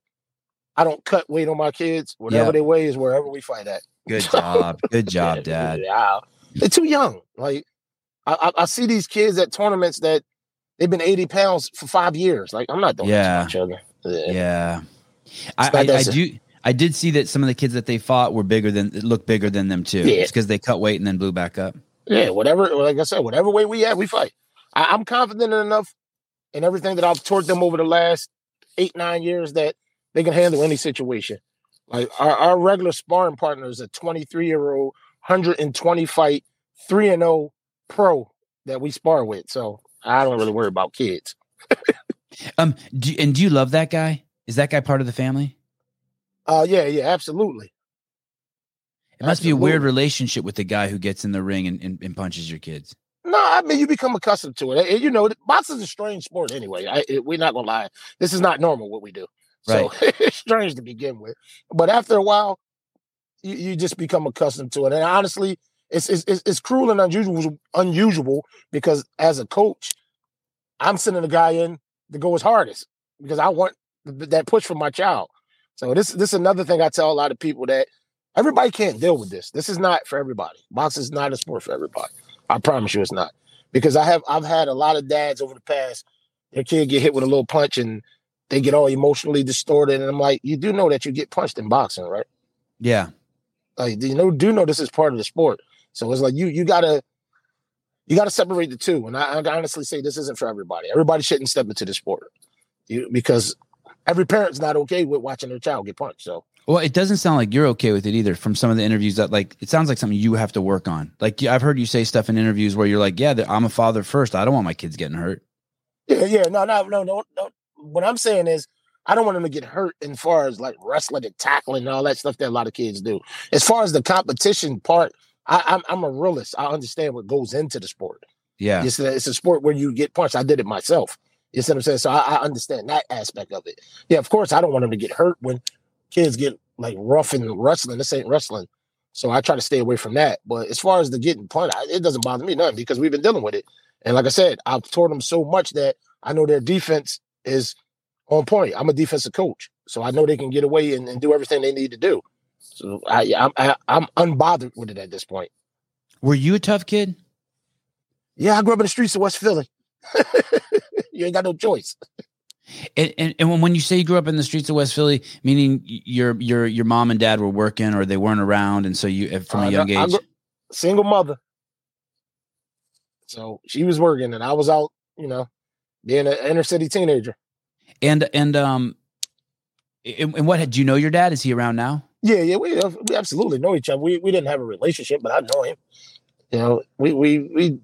Speaker 3: I don't cut weight on my kids. Whatever
Speaker 1: Yeah.
Speaker 3: they weigh is wherever we fight at.
Speaker 1: good job, good job, Dad.
Speaker 3: Yeah, they're too young. Like I, I, I see these kids at tournaments that they've been 80 pounds for five years. Like I'm not doing
Speaker 1: Yeah.
Speaker 3: that to my children. Yeah.
Speaker 1: Yeah, I, I, I do. I did see that some of the kids that they fought were bigger than looked bigger than them too.
Speaker 3: Yeah.
Speaker 1: It's because they cut weight and then blew back up.
Speaker 3: Yeah, whatever. Like I said, whatever way we at, we fight. I, I'm confident enough in everything that I've taught them over the last eight, nine years that they can handle any situation. Like our, our regular sparring partner is a 23 year old, 120 fight, three and 0 pro that we spar with. So I don't really worry about kids.
Speaker 1: Um, do, and do you love that guy? Is that guy part of the family?
Speaker 3: Uh, yeah, yeah, absolutely.
Speaker 1: It must be a weird relationship with the guy who gets in the ring and, and, and punches your kids.
Speaker 3: No, I mean you become accustomed to it. You know, boxing is a strange sport anyway. I, it, we're not gonna lie. This is not normal what we do. So it's strange to begin with. But after a while, you, you just become accustomed to it. And honestly, it's it's, it's, it's cruel and unusual unusual because as a coach, I'm sending a guy in to go his hardest because I want that push from my child. So this this is another thing I tell a lot of people that everybody can't deal with this. This is not for everybody. Boxing is not a sport for everybody. I promise you it's not. Because I have I've had a lot of dads over the past, their kid get hit with a little punch and they get all emotionally distorted. And I'm like, you do know that you get punched in boxing, right?
Speaker 1: Yeah.
Speaker 3: Like you know, do know this is part of the sport. So it's like you you gotta you gotta separate the two. And I, I honestly say this isn't for everybody. Everybody shouldn't step into the sport. You, because every parent's not okay with watching their child get punched. So
Speaker 1: Well, it doesn't sound like you're okay with it either. From some of the interviews that, like, it sounds like something you have to work on. Like, I've heard you say stuff in interviews where you're like, "Yeah, I'm a father first. I don't want my kids getting hurt."
Speaker 3: Yeah, yeah, no, no, no, no, no. What I'm saying is, I don't want them to get hurt as far as like wrestling and tackling and all that stuff that a lot of kids do. As far as the competition part, I, I'm I'm a realist. I understand what goes into the sport.
Speaker 1: Yeah.
Speaker 3: It's a, it's a sport where you get punched. I did it myself. You see what I'm saying? So I, I understand that aspect of it. Yeah, of course, I don't want them to get hurt when kids get like rough in wrestling. This ain't wrestling. So I try to stay away from that. But as far as the getting punched, it doesn't bother me none because we've been dealing with it. And like I said, I've taught them so much that I know their defense is on point. I'm a defensive coach, so I know they can get away and, and do everything they need to do. So I, I'm I, I'm unbothered with it at this point.
Speaker 1: Were you a tough kid?
Speaker 3: Yeah, I grew up in the streets of West Philly. you ain't got no choice.
Speaker 1: And, and and when- when you say you grew up in the streets of West Philly, meaning your your your mom and dad were working or they weren't around, and so you from
Speaker 3: Uh,
Speaker 1: a young
Speaker 3: I
Speaker 1: age.
Speaker 3: single mother. So she was working, and I was out, you know, being an inner city teenager.
Speaker 1: And and um, and, and what had do you know your dad? Is he around now?
Speaker 3: Yeah, yeah, we, uh, we absolutely know each other. We we didn't have a relationship, but I know him. You know, we we we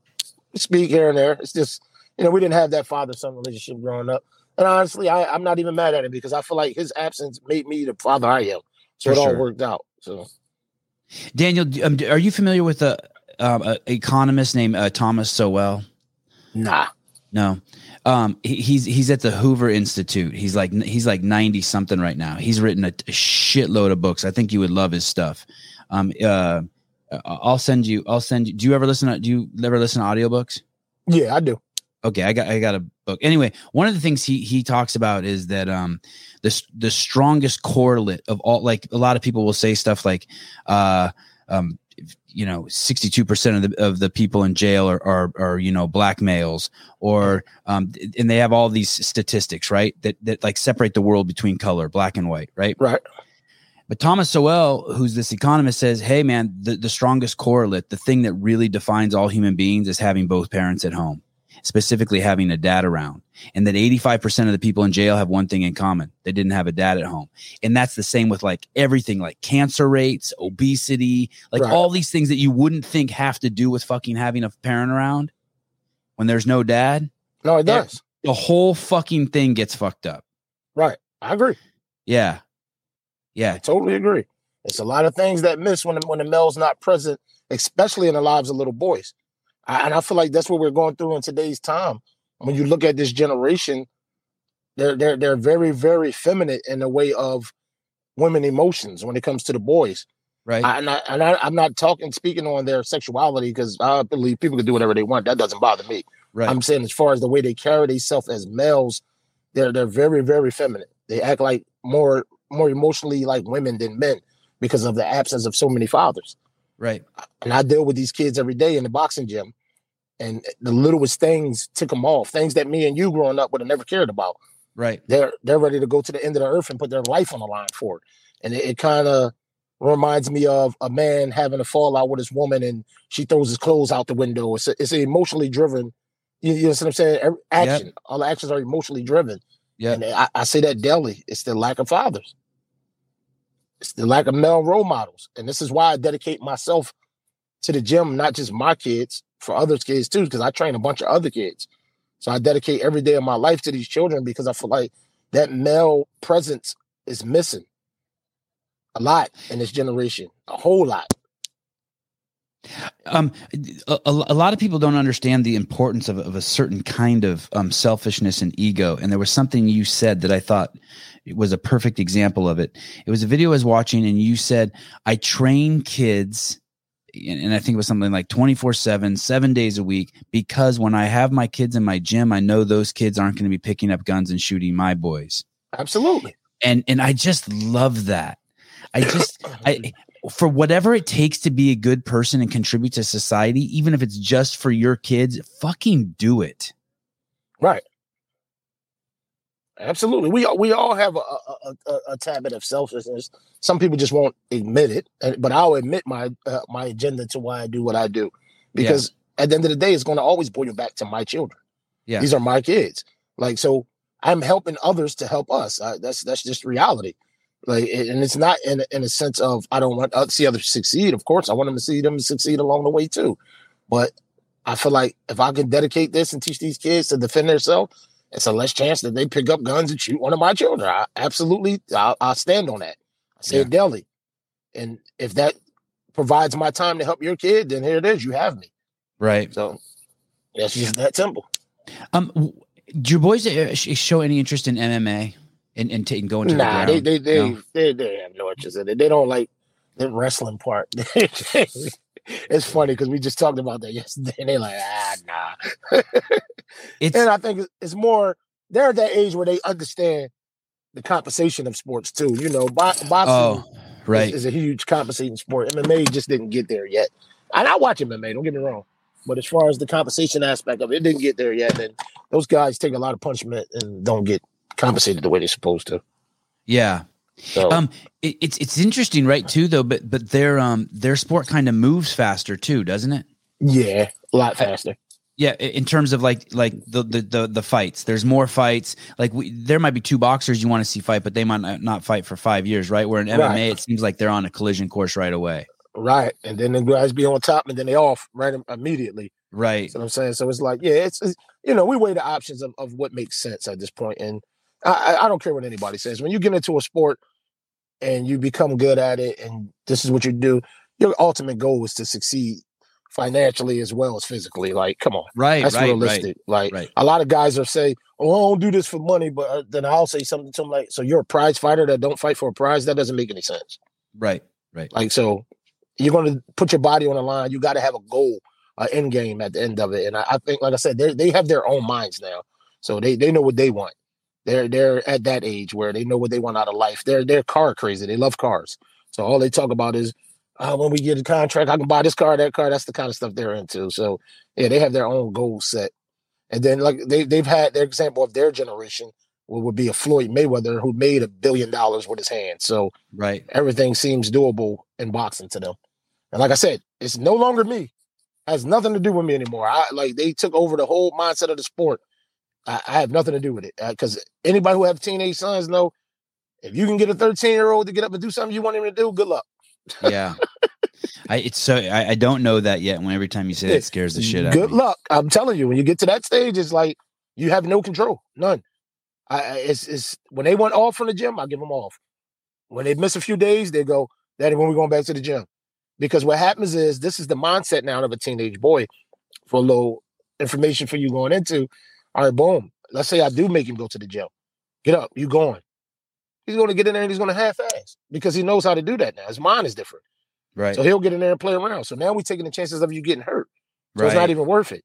Speaker 3: speak here and there. It's just you know we didn't have that father son relationship growing up. And honestly, I, I'm not even mad at him because I feel like his absence made me the father I am. So
Speaker 1: For
Speaker 3: it all worked out. So
Speaker 1: Daniel, um, are you familiar with a, um, a economist named uh, Thomas Sowell?
Speaker 3: nah,
Speaker 1: No, um, he, he's he's at the Hoover Institute. He's like he's like ninety something right now. He's written a, a shitload of books. I think you would love his stuff. Um, uh, I'll send you. I'll send you. Do you ever listen? To, do you ever listen to audiobooks?
Speaker 3: yeah, I do.
Speaker 1: Okay, I got I got a book. Anyway, one of the things he he talks about is that um the the strongest correlate of all like a lot of people will say stuff like uh um you know 62% of the of the people in jail are are, are you know black males or um and they have all these statistics, right? That that like separate the world between color, black and white, right?
Speaker 3: Right.
Speaker 1: But Thomas Sowell, who's this economist, says, "Hey, man, the, the strongest correlate, the thing that really defines all human beings, is having both parents at home, specifically having a dad around, and that eighty-five percent of the people in jail have one thing in common: they didn't have a dad at home, and that's the same with like everything, like cancer rates, obesity, like
Speaker 3: Right.
Speaker 1: all these things that you wouldn't think have to do with fucking having a parent around. When there's no dad,
Speaker 3: No, it does.
Speaker 1: the whole fucking thing gets fucked up.
Speaker 3: Right. I agree.
Speaker 1: Yeah, yeah,
Speaker 3: I totally agree. It's a lot of things that miss when when the male's not present, especially in the lives of little boys. I, and I feel like that's what we're going through in today's time. When you look at this generation, they're they're they're very very feminine in the way of women emotions when it comes to the boys.
Speaker 1: right.
Speaker 3: I, and I, and I, I'm not talking speaking on their sexuality because I believe people can do whatever they want. That doesn't bother me.
Speaker 1: right.
Speaker 3: I'm saying as far as the way they carry themselves as males, they're they're very very feminine. They act like more more emotionally like women than men because of the absence of so many fathers.
Speaker 1: Right.
Speaker 3: And I deal with these kids every day in the boxing gym, and the littlest things tick them off. Things that me and you growing up would have never cared about.
Speaker 1: Right.
Speaker 3: They're they're ready to go to the end of the earth and put their life on the line for it. And it, it kind of reminds me of a man having a fallout with his woman, and she throws his clothes out the window. It's a, it's a emotionally driven. You, you know what I'm saying? Every- Action. All the actions are emotionally driven.
Speaker 1: Yeah.
Speaker 3: And I, I say that daily. It's the lack of fathers. It's the lack of male role models. And this is why I dedicate myself to the gym, not just my kids, for other kids too, because I train a bunch of other kids. So I dedicate every day of my life to these children because I feel like that male presence is missing a lot in this generation, a whole lot.
Speaker 1: Um a, a lot of people don't understand the importance of, of a certain kind of um selfishness and ego. And there was something you said that i thought was a perfect example of it. It was a video i was watching and you said i train kids and and i think it was something like 24 7 seven days a week because when i have my kids in my gym i know those kids aren't going to be picking up guns and shooting my boys.
Speaker 3: Absolutely.
Speaker 1: and and i just love that. I just I for whatever it takes to be a good person and contribute to society, even if it's just for your kids, fucking do it.
Speaker 3: Right. Absolutely. We all- we all have a, a, a, a tad bit of selfishness. Some people just won't admit it, but I'll admit my uh, my agenda to why I do what I do, because at the end of the day, it's going to always boil back to my children.
Speaker 1: Yeah.
Speaker 3: These are my kids. Like so, I'm helping others to help us. Uh, that's that's just reality. Like, and it's not in a- in a sense of I don't want to see others succeed. Of course, I want them to see them succeed along the way too. But I feel like if I can dedicate this and teach these kids to defend themselves, it's a less chance that they pick up guns and shoot one of my children. I absolutely, I'll, I'll stand on that. I say
Speaker 1: Yeah.
Speaker 3: it daily. And if that provides my time to help your kid, then here it is. You have me.
Speaker 1: Right.
Speaker 3: So that's just that simple.
Speaker 1: Um, do your boys uh, show any interest in MMA and and, taking going to the ground?
Speaker 3: they they they,
Speaker 1: No?
Speaker 3: they they have no interest in it. They don't like the wrestling part. it's funny because we just talked about that yesterday, and they're like, ah, nah.
Speaker 1: It's
Speaker 3: and I think it's more they're at that age where they understand the compensation of sports too. You know, bo- boxing
Speaker 1: oh
Speaker 3: is,
Speaker 1: right.
Speaker 3: is a huge compensating sport. MMA just didn't get there yet. And I watch MMA, don't get me wrong. But as far as the compensation aspect of it, it didn't get there yet. And those guys take a lot of punishment and don't get compensated the way they're supposed to.
Speaker 1: Yeah.
Speaker 3: So
Speaker 1: Um, it, it's it's interesting, right? Too though, but but their um their sport kind of moves faster too, doesn't it?
Speaker 3: yeah, a lot faster.
Speaker 1: Yeah, in terms of like like the the the, the fights, there's more fights. Like we, there might be two boxers you want to see fight, but they might not- not fight for five years, right? Where in MMA,
Speaker 3: Right.
Speaker 1: it seems like they're on a collision course right away.
Speaker 3: Right. And then the guys be on top and then they off right immediately.
Speaker 1: Right.
Speaker 3: That's what I'm saying. So it's like, yeah, it's, it's you know, we weigh the options of, of what makes sense at this. And I, I- don't care what anybody says. When you get into a sport and you become good at it and this is what you do, your ultimate goal is to succeed financially as well as physically. Like, come on.
Speaker 1: Right.
Speaker 3: That's
Speaker 1: right.
Speaker 3: realistic. Like
Speaker 1: Right.
Speaker 3: a lot of guys are say, "Oh, I don't do this for money," but uh, then I'll say something to them like, "So you're a prize fighter that don't fight for a prize? That doesn't make any sense."
Speaker 1: Right. Right.
Speaker 3: Like, so you're going to put your body on the line. You got to have a goal, an end game at the end of it. And I, I think, like I said, they they have their own minds now, so they they know what they want. They're they're at that age where they know what they want out of life. They're they're car crazy. They love cars. So all they talk about is uh, when we get a contract, I can buy this car, that car. That's the kind of stuff they're into. So yeah, they have their own goals set. And then like they they've had their example of their generation would would be a Floyd Mayweather who made a billion dollars with his hands. So
Speaker 1: Right.
Speaker 3: everything seems doable in boxing to them. And like I said, it's no longer me. Has nothing to do with me anymore. I like they took over the whole mindset of the sport. I, I have nothing to do with it uh, because anybody who have teenage sons know if you can get a 13 year old to get up and do something you want him to do, good luck.
Speaker 1: Yeah. I it's so I, I don't know that yet. When every time you say that, it scares the shit out
Speaker 3: Good
Speaker 1: of me.
Speaker 3: luck. I'm telling you, when you get to that stage, it's like you have no control, none. I, it's, it's when they want off from the gym, I give them off. When they miss a few days, they go, "Daddy, when we going back to the gym?" Because what happens is this is the mindset now of a teenage boy. For a little information for you going into, all right, boom. Let's say I do make him go to the jail. Get up, you going? He's going to get in there and he's going to half-ass because he knows how to do that now. His mind is different,
Speaker 1: Right.
Speaker 3: so he'll get in there and play around. So now we're taking the chances of you getting hurt. So
Speaker 1: right.
Speaker 3: it's not even worth it.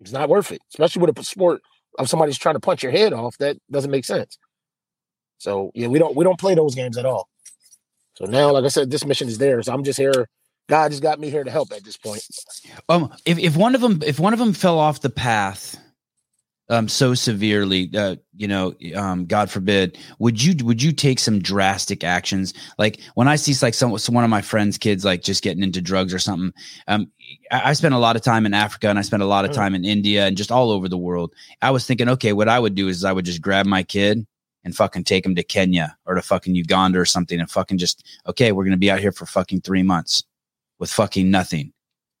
Speaker 3: It's not worth it, especially with a sport of somebody's trying to punch your head off. That doesn't make sense. So yeah, we don't we don't play those games at all. So now, like I said, this mission is theirs. I'm just here. God just got me here to help at this point.
Speaker 1: Um, if if one of them if one of them fell off the path, um, so severely, uh, you know, um, God forbid, would you would you take some drastic actions? Like when I see like some, some one of my friends' kids like just getting into drugs or something. Um, I, I spent a lot of time in Africa and I spent a lot of
Speaker 3: Mm.
Speaker 1: time in India and just all over the world. I was thinking, okay, what I would do is I would just grab my kid and fucking take him to Kenya or to fucking Uganda or something and fucking just okay, we're gonna be out here for fucking three months with fucking nothing.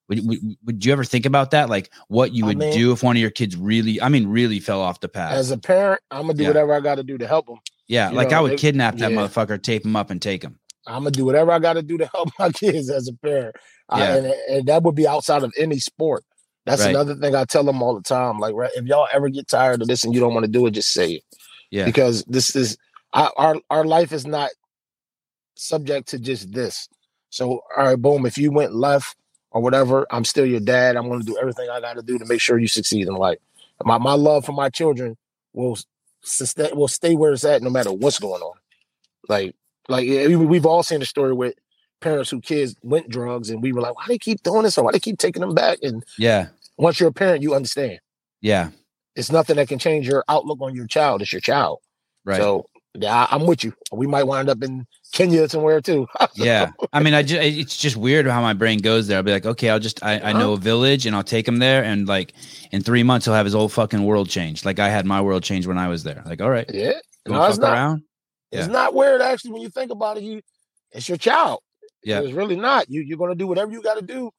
Speaker 1: Would, would, would you ever think about that? Like what you
Speaker 3: I
Speaker 1: would
Speaker 3: mean-
Speaker 1: do if one of your kids really, I mean, really fell off the path?
Speaker 3: As a parent, I'm gonna do
Speaker 1: Yeah.
Speaker 3: whatever I got to do to help them.
Speaker 1: yeah,
Speaker 3: you
Speaker 1: like
Speaker 3: know,
Speaker 1: I would
Speaker 3: they-
Speaker 1: kidnap that
Speaker 3: yeah.
Speaker 1: motherfucker, tape him up, and take him.
Speaker 3: I'm gonna do whatever I got to do to help my kids as a parent. I- and, and that would be outside of any sport. That's
Speaker 1: Right.
Speaker 3: another thing I tell them all the time. Like, right, if y'all ever get tired of this and you don't want to do it, just say it.
Speaker 1: Yeah.
Speaker 3: Because this is I, our our life is not subject to just this. So, all right, boom. If you went left or whatever, I'm still your dad. I'm going to do everything I got to do to make sure you succeed in life. My my love for my children will sustain, will stay where it's at no matter what's going on. Like like we, we've all seen the story with parents who kids went drugs, and we were like, why do they keep doing this or why they keep taking them back? And
Speaker 1: Yeah.
Speaker 3: once you're a parent, you understand.
Speaker 1: Yeah.
Speaker 3: It's nothing that can change your outlook on your child. It's your child.
Speaker 1: Right.
Speaker 3: So yeah, I'm with you. We might wind up in Kenya somewhere too.
Speaker 1: yeah. Oh. I mean, I just, it's just weird how my brain goes there. I'll be like, okay, I'll just, I, I uh-huh. know a village and I'll take him there. And like in three months, he'll have his whole fucking world changed. Like I had my world changed when I was there. Like, all right,
Speaker 3: yeah. No, it's
Speaker 1: fuck
Speaker 3: not.
Speaker 1: around.
Speaker 3: It's not weird actually when you think about it. You, it's your child.
Speaker 1: Yeah.
Speaker 3: It's really not. You you're gonna do whatever you got to do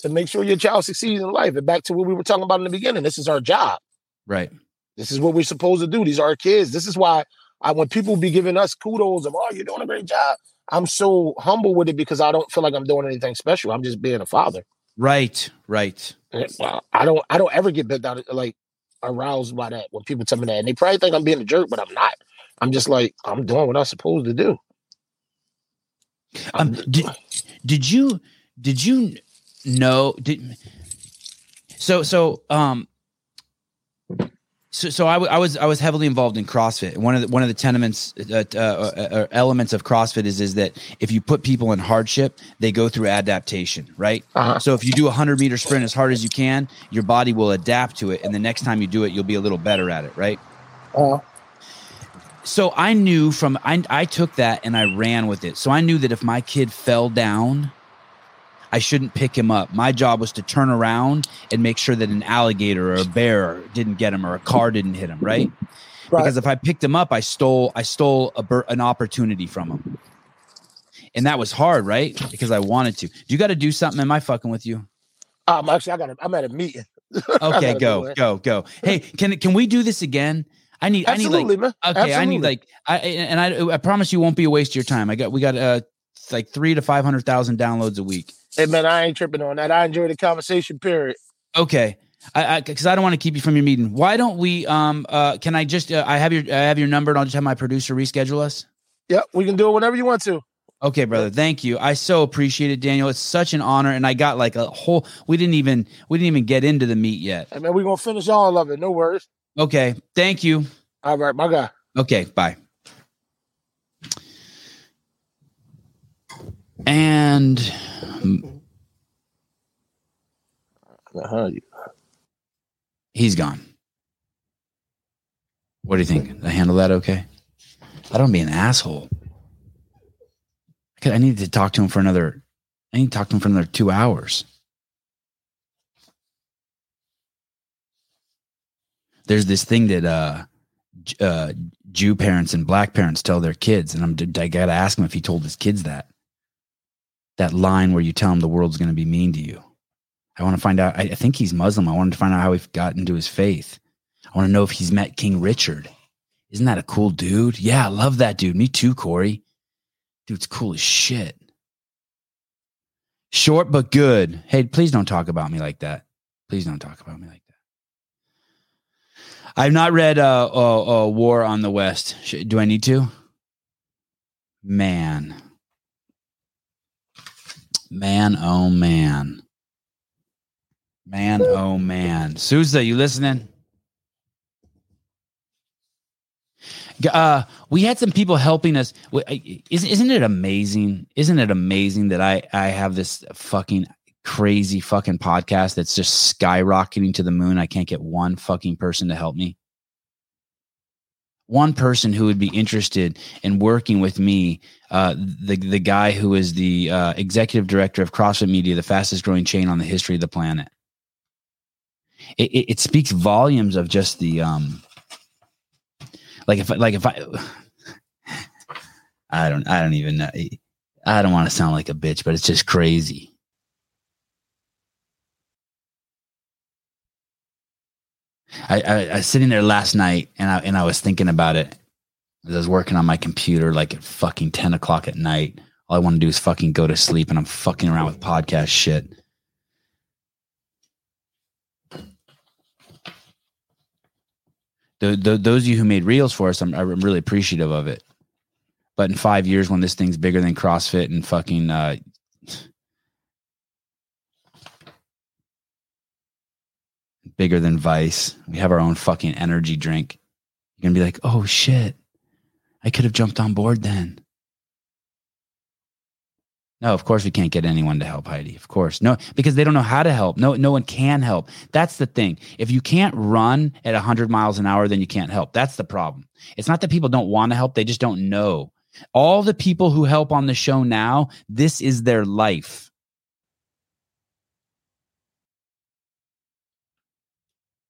Speaker 3: to make sure your child succeeds in life. And back to what we were talking about in the beginning. This is our job.
Speaker 1: Right.
Speaker 3: This is what we're supposed to do. These are our kids. This is why I when people be giving us kudos of oh you're doing a great job. I'm so humble with it because I don't feel like I'm doing anything special. I'm just being a father.
Speaker 1: Right. Right.
Speaker 3: Well, I don't I don't ever get bent out like aroused by that when people tell me that. And they probably think I'm being a jerk, but I'm not. I'm just like, I'm doing what I'm supposed to do.
Speaker 1: Um, did, did you did you know did so so um so so I, w- I was I was heavily involved in CrossFit. One of the one of the tenements uh, uh, uh, uh, elements of CrossFit is is that if you put people in hardship, they go through adaptation, right?
Speaker 3: Uh-huh.
Speaker 1: So if you do a hundred meter sprint as hard as you can, your body will adapt to it, and the next time you do it, you'll be a little better at it, right?
Speaker 3: Uh,
Speaker 1: So I knew from I I took that and I ran with it. So I knew that if my kid fell down, I shouldn't pick him up. My job was to turn around and make sure that an alligator or a bear didn't get him or a car didn't hit him, right?
Speaker 3: right.
Speaker 1: Because if I picked him up, I stole I stole a an opportunity from him. And that was hard, right? Because I wanted to. Do you got to do something? Am I fucking with you?
Speaker 3: um, actually, I got. I'm at a meeting.
Speaker 1: Okay, go, go, go. Hey, can can we do this again? I need I need like
Speaker 3: Absolutely, man.
Speaker 1: Okay, I need like I and I I promise you won't be a waste of your time. I got we got uh like three to five hundred thousand downloads a week.
Speaker 3: Hey man, I ain't tripping on that. I enjoy the conversation. Period.
Speaker 1: Okay, I because I, don't want to keep you from your meeting. Why don't we um uh can I just uh, I have your I have your number and I'll just have my producer reschedule us.
Speaker 3: Yep, we can do it whenever you want to.
Speaker 1: Okay, brother. Thank you. I so appreciate it, Daniel. It's such an honor, and I got like a whole. We didn't even we didn't even get into the meat yet.
Speaker 3: Hey man, we gonna finish all of it. No worries.
Speaker 1: Okay, thank you.
Speaker 3: All right, my guy.
Speaker 1: Okay, bye. And
Speaker 3: Uh-huh.
Speaker 1: he's gone. What do you think? I handle that okay? I don't be an asshole. I, needed to talk to him for another. I need to talk to him for another two hours. There's this thing that uh, uh, Jew parents and black parents tell their kids, and I'm I gotta ask him if he told his kids that. That line where you tell him the world's going to be mean to you. I want to find out. I, think he's Muslim. I wanted to find out how he got into his faith. I want to know if he's met King Richard. Isn't that a cool dude? Yeah, I love that dude. Me too, Corey. Dude's cool as shit. Short but good. Hey, please don't talk about me like that. Please don't talk about me like that. I've not read uh, uh, uh, War on the West. Do I need to? Man. Man, oh man. Man, oh man. Souza, you listening? Uh, we had some people helping us. Isn't it amazing? Isn't it amazing that I I have this fucking crazy fucking podcast that's just skyrocketing to the moon? I can't get one fucking person to help me. One person who would be interested in working with me, uh, the the guy who is the uh, executive director of CrossFit Media, the fastest growing chain on the history of the planet. It, it, it speaks volumes of just the um, like if like if I I don't I don't even know I don't want to sound like a bitch, but it's just crazy. I, I, I was sitting there last night and I and I was thinking about it. I was working on my computer like at fucking ten o'clock at night. All I want to do is fucking go to sleep and I'm fucking around with podcast shit. the, the, those of you who made reels for us, I'm, I'm really appreciative of it. But in five years, when this thing's bigger than CrossFit and fucking, uh, bigger than Vice, we have our own fucking energy drink. You're gonna be like, oh shit, I could have jumped on board then. No, of course we can't get anyone to help Heidi. Of course. No, because they don't know how to help. No, no one can help. That's the thing. If you can't run at 100 miles an hour, then you can't help. That's the problem. It's not that people don't want to help, they just don't know. All the people who help on the show now, this is their life.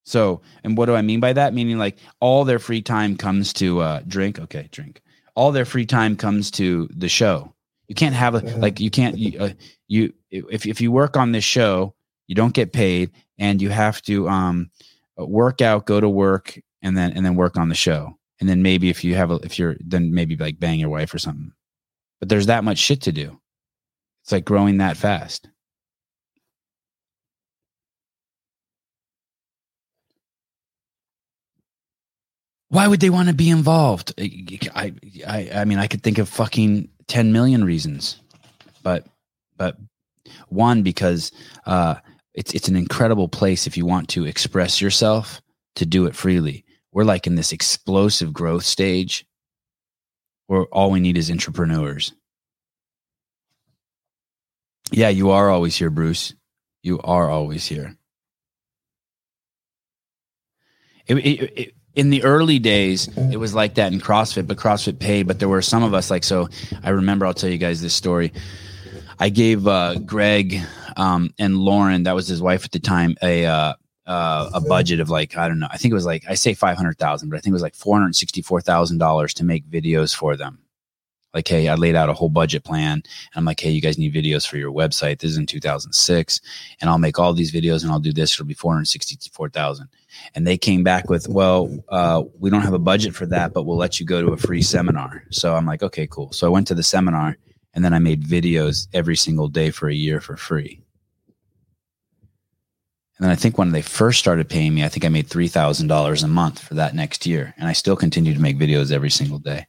Speaker 1: So, and what do I mean by that? Meaning like all their free time comes to uh drink. Okay, drink. All their free time comes to the show. You can't have a like you can't you, uh, you if if you work on this show, you don't get paid and you have to um work out, go to work and then and then work on the show. And then maybe if you have a if you're then maybe like bang your wife or something. But there's that much shit to do. It's like growing that fast. Why would they want to be involved? I, I, I mean, I could think of fucking 10 million reasons, but, but one, because, uh, it's, it's an incredible place if you want to express yourself to do it freely. We're like in this explosive growth stage where all we need is entrepreneurs. Yeah, you are always here, Bruce. You are always here. It, it, it, in the early days, it was like that in CrossFit, but CrossFit paid. But there were some of us like so. I remember. I'll tell you guys this story. I gave uh, Greg um, and Lauren, that was his wife at the time, a uh, uh, a budget of like I don't know. I think it was like I say five hundred thousand, but I think it was like four hundred sixty four thousand dollars to make videos for them. Like, hey, I laid out a whole budget plan, and I'm like, hey, you guys need videos for your website. This is in 2006, and I'll make all these videos, and I'll do this. It'll be four hundred sixty four thousand. And they came back with, well, uh, we don't have a budget for that, but we'll let you go to a free seminar. So I'm like, okay, cool. So I went to the seminar, and then I made videos every single day for a year for free. And then I think when they first started paying me, I think I made $3,000 a month for that next year. And I still continue to make videos every single day.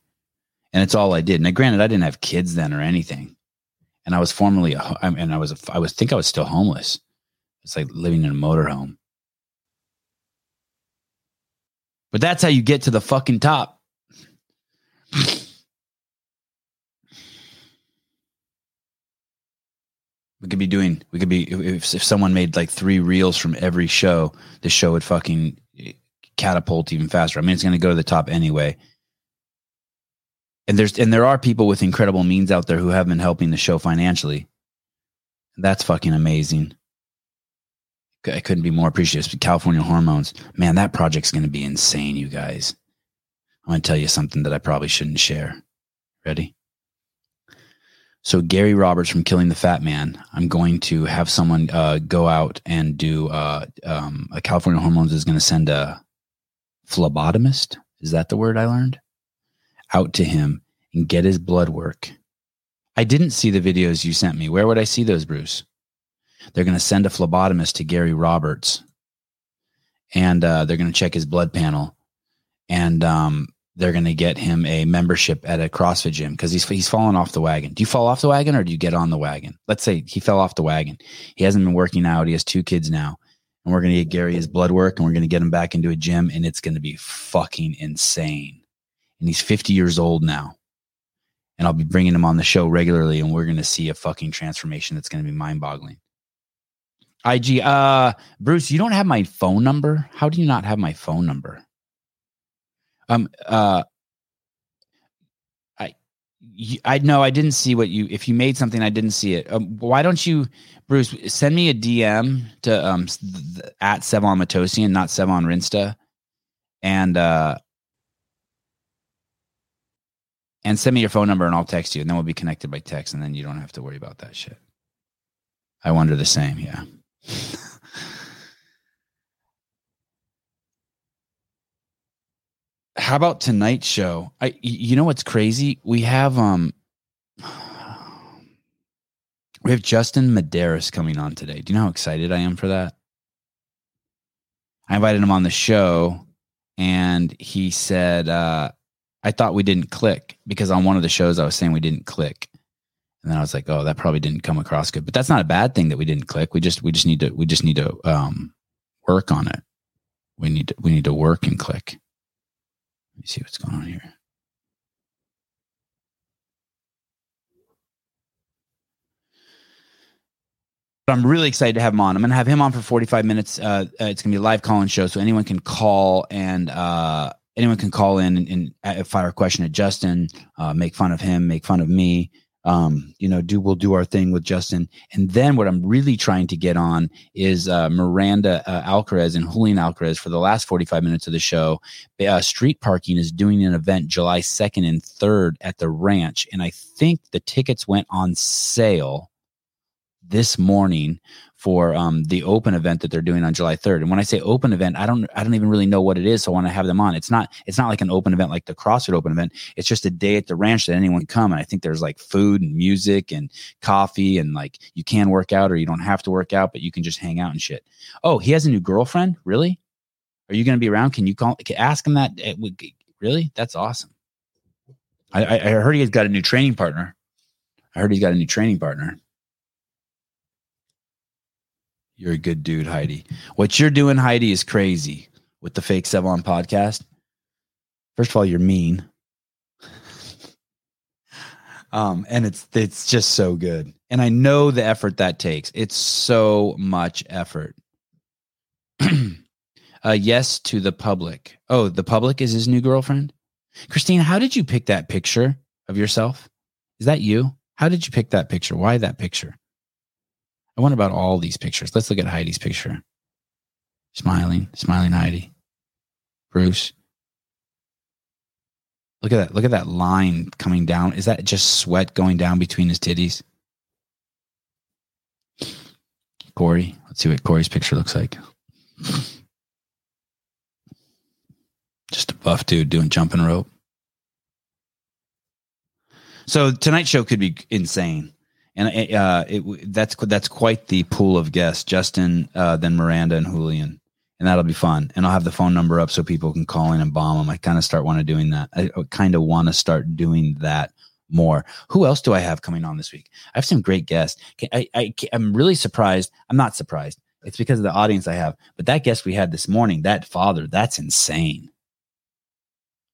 Speaker 1: And it's all I did. Now, granted, I didn't have kids then or anything. And I was formerly, a, and I was, a, I was, think I was still homeless. It's like living in a motorhome. But that's how you get to the fucking top. We could be doing. We could be if if someone made like three reels from every show, the show would fucking eh, catapult even faster. I mean, it's going to go to the top anyway. And there's and there are people with incredible means out there who have been helping the show financially. That's fucking amazing. I couldn't be more appreciative. California Hormones, man, that project's going to be insane, you guys. I'm going to tell you something that I probably shouldn't share. Ready? So Gary Roberts from Killing the Fat Man, I'm going to have someone uh, go out and do. Uh, um, a California Hormones is going to send a phlebotomist. Is that the word I learned? Out to him and get his blood work. I didn't see the videos you sent me. Where would I see those, Bruce? They're going to send a phlebotomist to Gary Roberts, and uh, they're going to check his blood panel, and um, they're going to get him a membership at a CrossFit gym because he's he's fallen off the wagon. Do you fall off the wagon or do you get on the wagon? Let's say he fell off the wagon. He hasn't been working out. He has two kids now, and we're going to get Gary his blood work, and we're going to get him back into a gym, and it's going to be fucking insane. And he's 50 years old now, and I'll be bringing him on the show regularly, and we're going to see a fucking transformation that's going to be mind boggling. IG, uh, Bruce, you don't have my phone number. How do you not have my phone number? Um. Uh. I. I know I didn't see what you. If you made something, I didn't see it. Um, why don't you, Bruce, send me a DM to um th- at Sevan Matossian, not Sevan Rinsta, and uh, and send me your phone number, and I'll text you, and then we'll be connected by text, and then you don't have to worry about that shit. I wonder the same. Yeah. how about tonight's show? I you know what's crazy? We have um we have Justin Medeiros coming on today. Do you know how excited I am for that? I invited him on the show and he said uh I thought we didn't click because on one of the shows I was saying we didn't click. And then I was like, oh, that probably didn't come across good. But that's not a bad thing that we didn't click. We just we just need to we just need to um work on it. We need to we need to work and click. Let me see what's going on here. I'm really excited to have him on. I'm going to have him on for 45 minutes. Uh, uh, it's going to be a live call-in show, so anyone can call and uh, anyone can call in and, and fire a question at Justin, uh, make fun of him, make fun of me um, you know, do we'll do our thing with Justin. And then what I'm really trying to get on is uh, Miranda uh, and Julian Alcaraz for the last 45 minutes of the show. Uh, Street Parking is doing an event July 2nd and 3rd at the ranch. And I think the tickets went on sale this morning for um, the open event that they're doing on July 3rd. And when I say open event, I don't I don't even really know what it is. So I want to have them on. It's not it's not like an open event like the CrossFit open event. It's just a day at the ranch that anyone can come. And I think there's like food and music and coffee and like you can work out or you don't have to work out, but you can just hang out and shit. Oh, he has a new girlfriend? Really? Are you going to be around? Can you call ask him that? Eh, really? That's awesome. I, I heard he's got a new training partner. I heard he's got a new training partner. You're a good dude, Heidi. What you're doing, Heidi, is crazy with the fake Sevan podcast. First of all, you're mean. um, and it's it's just so good. And I know the effort that takes. It's so much effort. Uh, yes to the public. Oh, the public is his new girlfriend. Christine, how did you pick that picture of yourself? Is that you? How did you pick that picture? Why that picture? I wonder about all these pictures. Let's look at Heidi's picture. Smiling, smiling Heidi. Bruce. Look at that. Look at that line coming down. Is that just sweat going down between his titties? Corey. Let's see what Corey's picture looks like. Just a buff dude doing jumping rope. So tonight's show could be insane, and uh, it, that's that's quite the pool of guests: Justin, uh, then Miranda and Julian, and that'll be fun. And I'll have the phone number up so people can call in and bomb them. I kind of start want to doing that. I kind of want to start doing that more. Who else do I have coming on this week? I have some great guests. I, I I'm really surprised. I'm not surprised. It's because of the audience I have. But that guest we had this morning, that father, that's insane.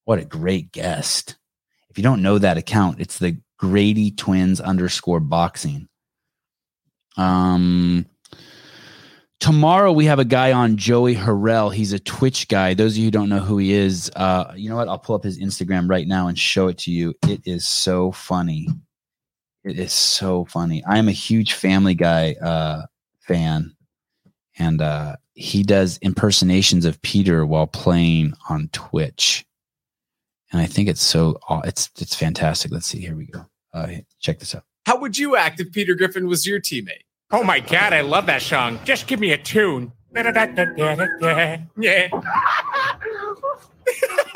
Speaker 1: What a great guest. If you don't know that account, it's the Grandy Twins underscore boxing. Um, tomorrow we have a guy on Joey Harrell. He's a Twitch guy. Those of you who don't know who he is, uh, you know what? I'll pull up his Instagram right now and show it to you. It is so funny. It is so funny. I am a huge Family Guy uh, fan, and uh, he does impersonations of Peter while playing on Twitch and I think it's so it's it's fantastic. Let's see. Here we go. Uh, check this out.
Speaker 5: How would you act if Peter Griffin was your teammate?
Speaker 6: Oh my god, I love that song. Just give me a tune. Yeah.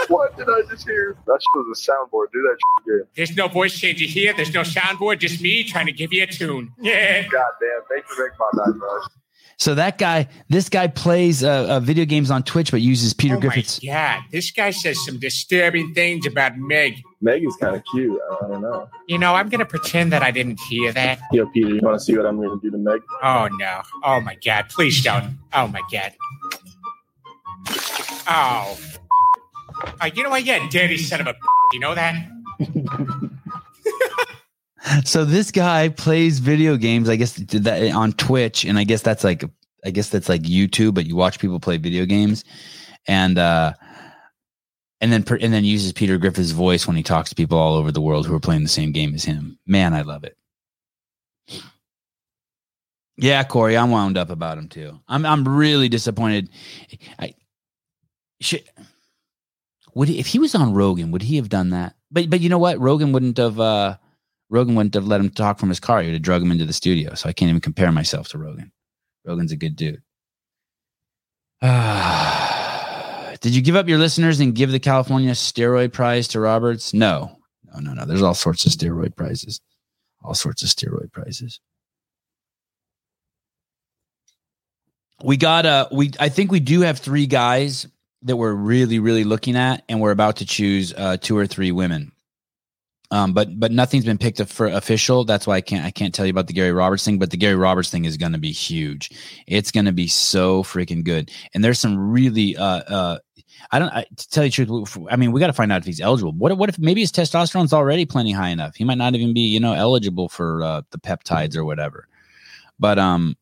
Speaker 7: what did I just hear? That was a soundboard. Do that again.
Speaker 6: There's no voice changer here. There's no soundboard. Just me trying to give you a tune. Yeah.
Speaker 7: God damn. Thanks for making my night, bro.
Speaker 1: So that guy, this guy plays uh, uh, video games on Twitch, but uses Peter
Speaker 6: oh
Speaker 1: Griffith's.
Speaker 6: Yeah, this guy says some disturbing things about Meg.
Speaker 7: Meg is kind of cute. I don't know.
Speaker 6: You know, I'm gonna pretend that I didn't hear that.
Speaker 7: Yo, Peter, you want to see what I'm gonna do to Meg?
Speaker 6: Oh no! Oh my God! Please don't! Oh my God! Oh. oh you know what? Yeah, dirty son of a. You know that?
Speaker 1: so this guy plays video games, I guess that on Twitch, and I guess that's like I guess that's like YouTube, but you watch people play video games, and uh, and then and then uses Peter Griffith's voice when he talks to people all over the world who are playing the same game as him. Man, I love it. Yeah, Corey, I'm wound up about him too. I'm I'm really disappointed. I should would he, if he was on Rogan, would he have done that? But but you know what? Rogan wouldn't have. uh Rogan wouldn't have let him talk from his car. He would have drug him into the studio. So I can't even compare myself to Rogan. Rogan's a good dude. did you give up your listeners and give the California steroid prize to Roberts? No, no, no, no. There's all sorts of steroid prizes. All sorts of steroid prizes. We got uh we I think we do have three guys that we're really, really looking at, and we're about to choose uh two or three women. Um, but but nothing's been picked up for official. That's why I can't I can't tell you about the Gary Roberts thing. But the Gary Roberts thing is going to be huge. It's going to be so freaking good. And there's some really uh uh. I don't I, to tell you truth. I mean, we got to find out if he's eligible. What what if maybe his testosterone's already plenty high enough? He might not even be you know eligible for uh, the peptides or whatever. But um,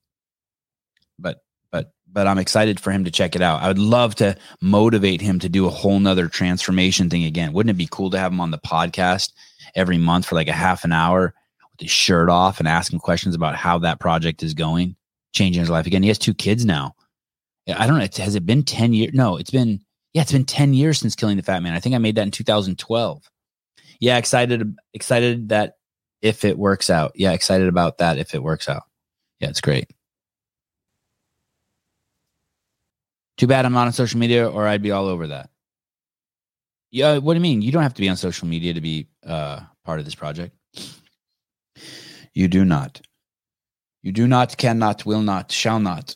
Speaker 1: but but but I'm excited for him to check it out. I would love to motivate him to do a whole nother transformation thing again. Wouldn't it be cool to have him on the podcast? Every month for like a half an hour with his shirt off and asking questions about how that project is going, changing his life again. He has two kids now. I don't know. Has it been 10 years? No, it's been, yeah, it's been 10 years since killing the fat man. I think I made that in 2012. Yeah, excited, excited that if it works out. Yeah, excited about that if it works out. Yeah, it's great. Too bad I'm not on social media or I'd be all over that. Yeah, what do you mean? You don't have to be on social media to be uh, part of this project. You do not. You do not, cannot, will not, shall not.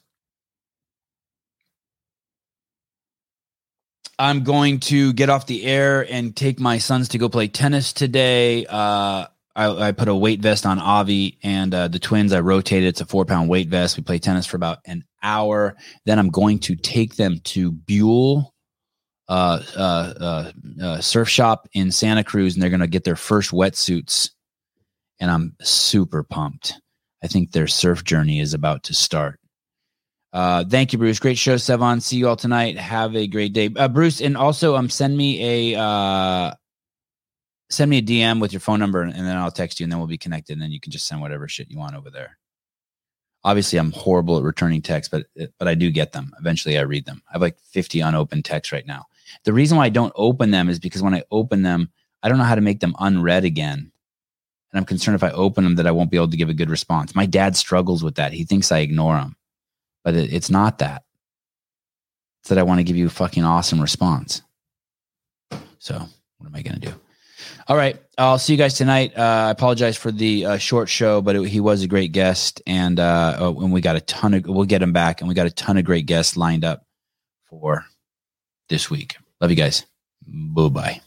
Speaker 1: I'm going to get off the air and take my sons to go play tennis today. Uh, I, I, put a weight vest on Avi and uh, the twins. I rotated. It's a four pound weight vest. We play tennis for about an hour. Then I'm going to take them to Buell uh, uh, uh, uh, surf shop in Santa Cruz, and they're going to get their first wetsuits. And I'm super pumped. I think their surf journey is about to start. Uh, thank you, Bruce. Great show, Sevan. See you all tonight. Have a great day, uh, Bruce. And also, um, send me a send me a DM with your phone number, and then I'll text you, and then we'll be connected. And then you can just send whatever shit you want over there. Obviously, I'm horrible at returning texts, but but I do get them. Eventually, I read them. I have like 50 unopened texts right now. The reason why I don't open them is because when I open them, I don't know how to make them unread again. And I'm concerned if I open them that I won't be able to give a good response. My dad struggles with that. He thinks I ignore him, but it, it's not that. It's that I want to give you a fucking awesome response. So what am I going to do? All right. I'll see you guys tonight. Uh, I apologize for the uh, short show, but it, he was a great guest. And, uh, oh, and we got a ton of, we'll get him back. And we got a ton of great guests lined up for this week. Love you guys. Bye bye.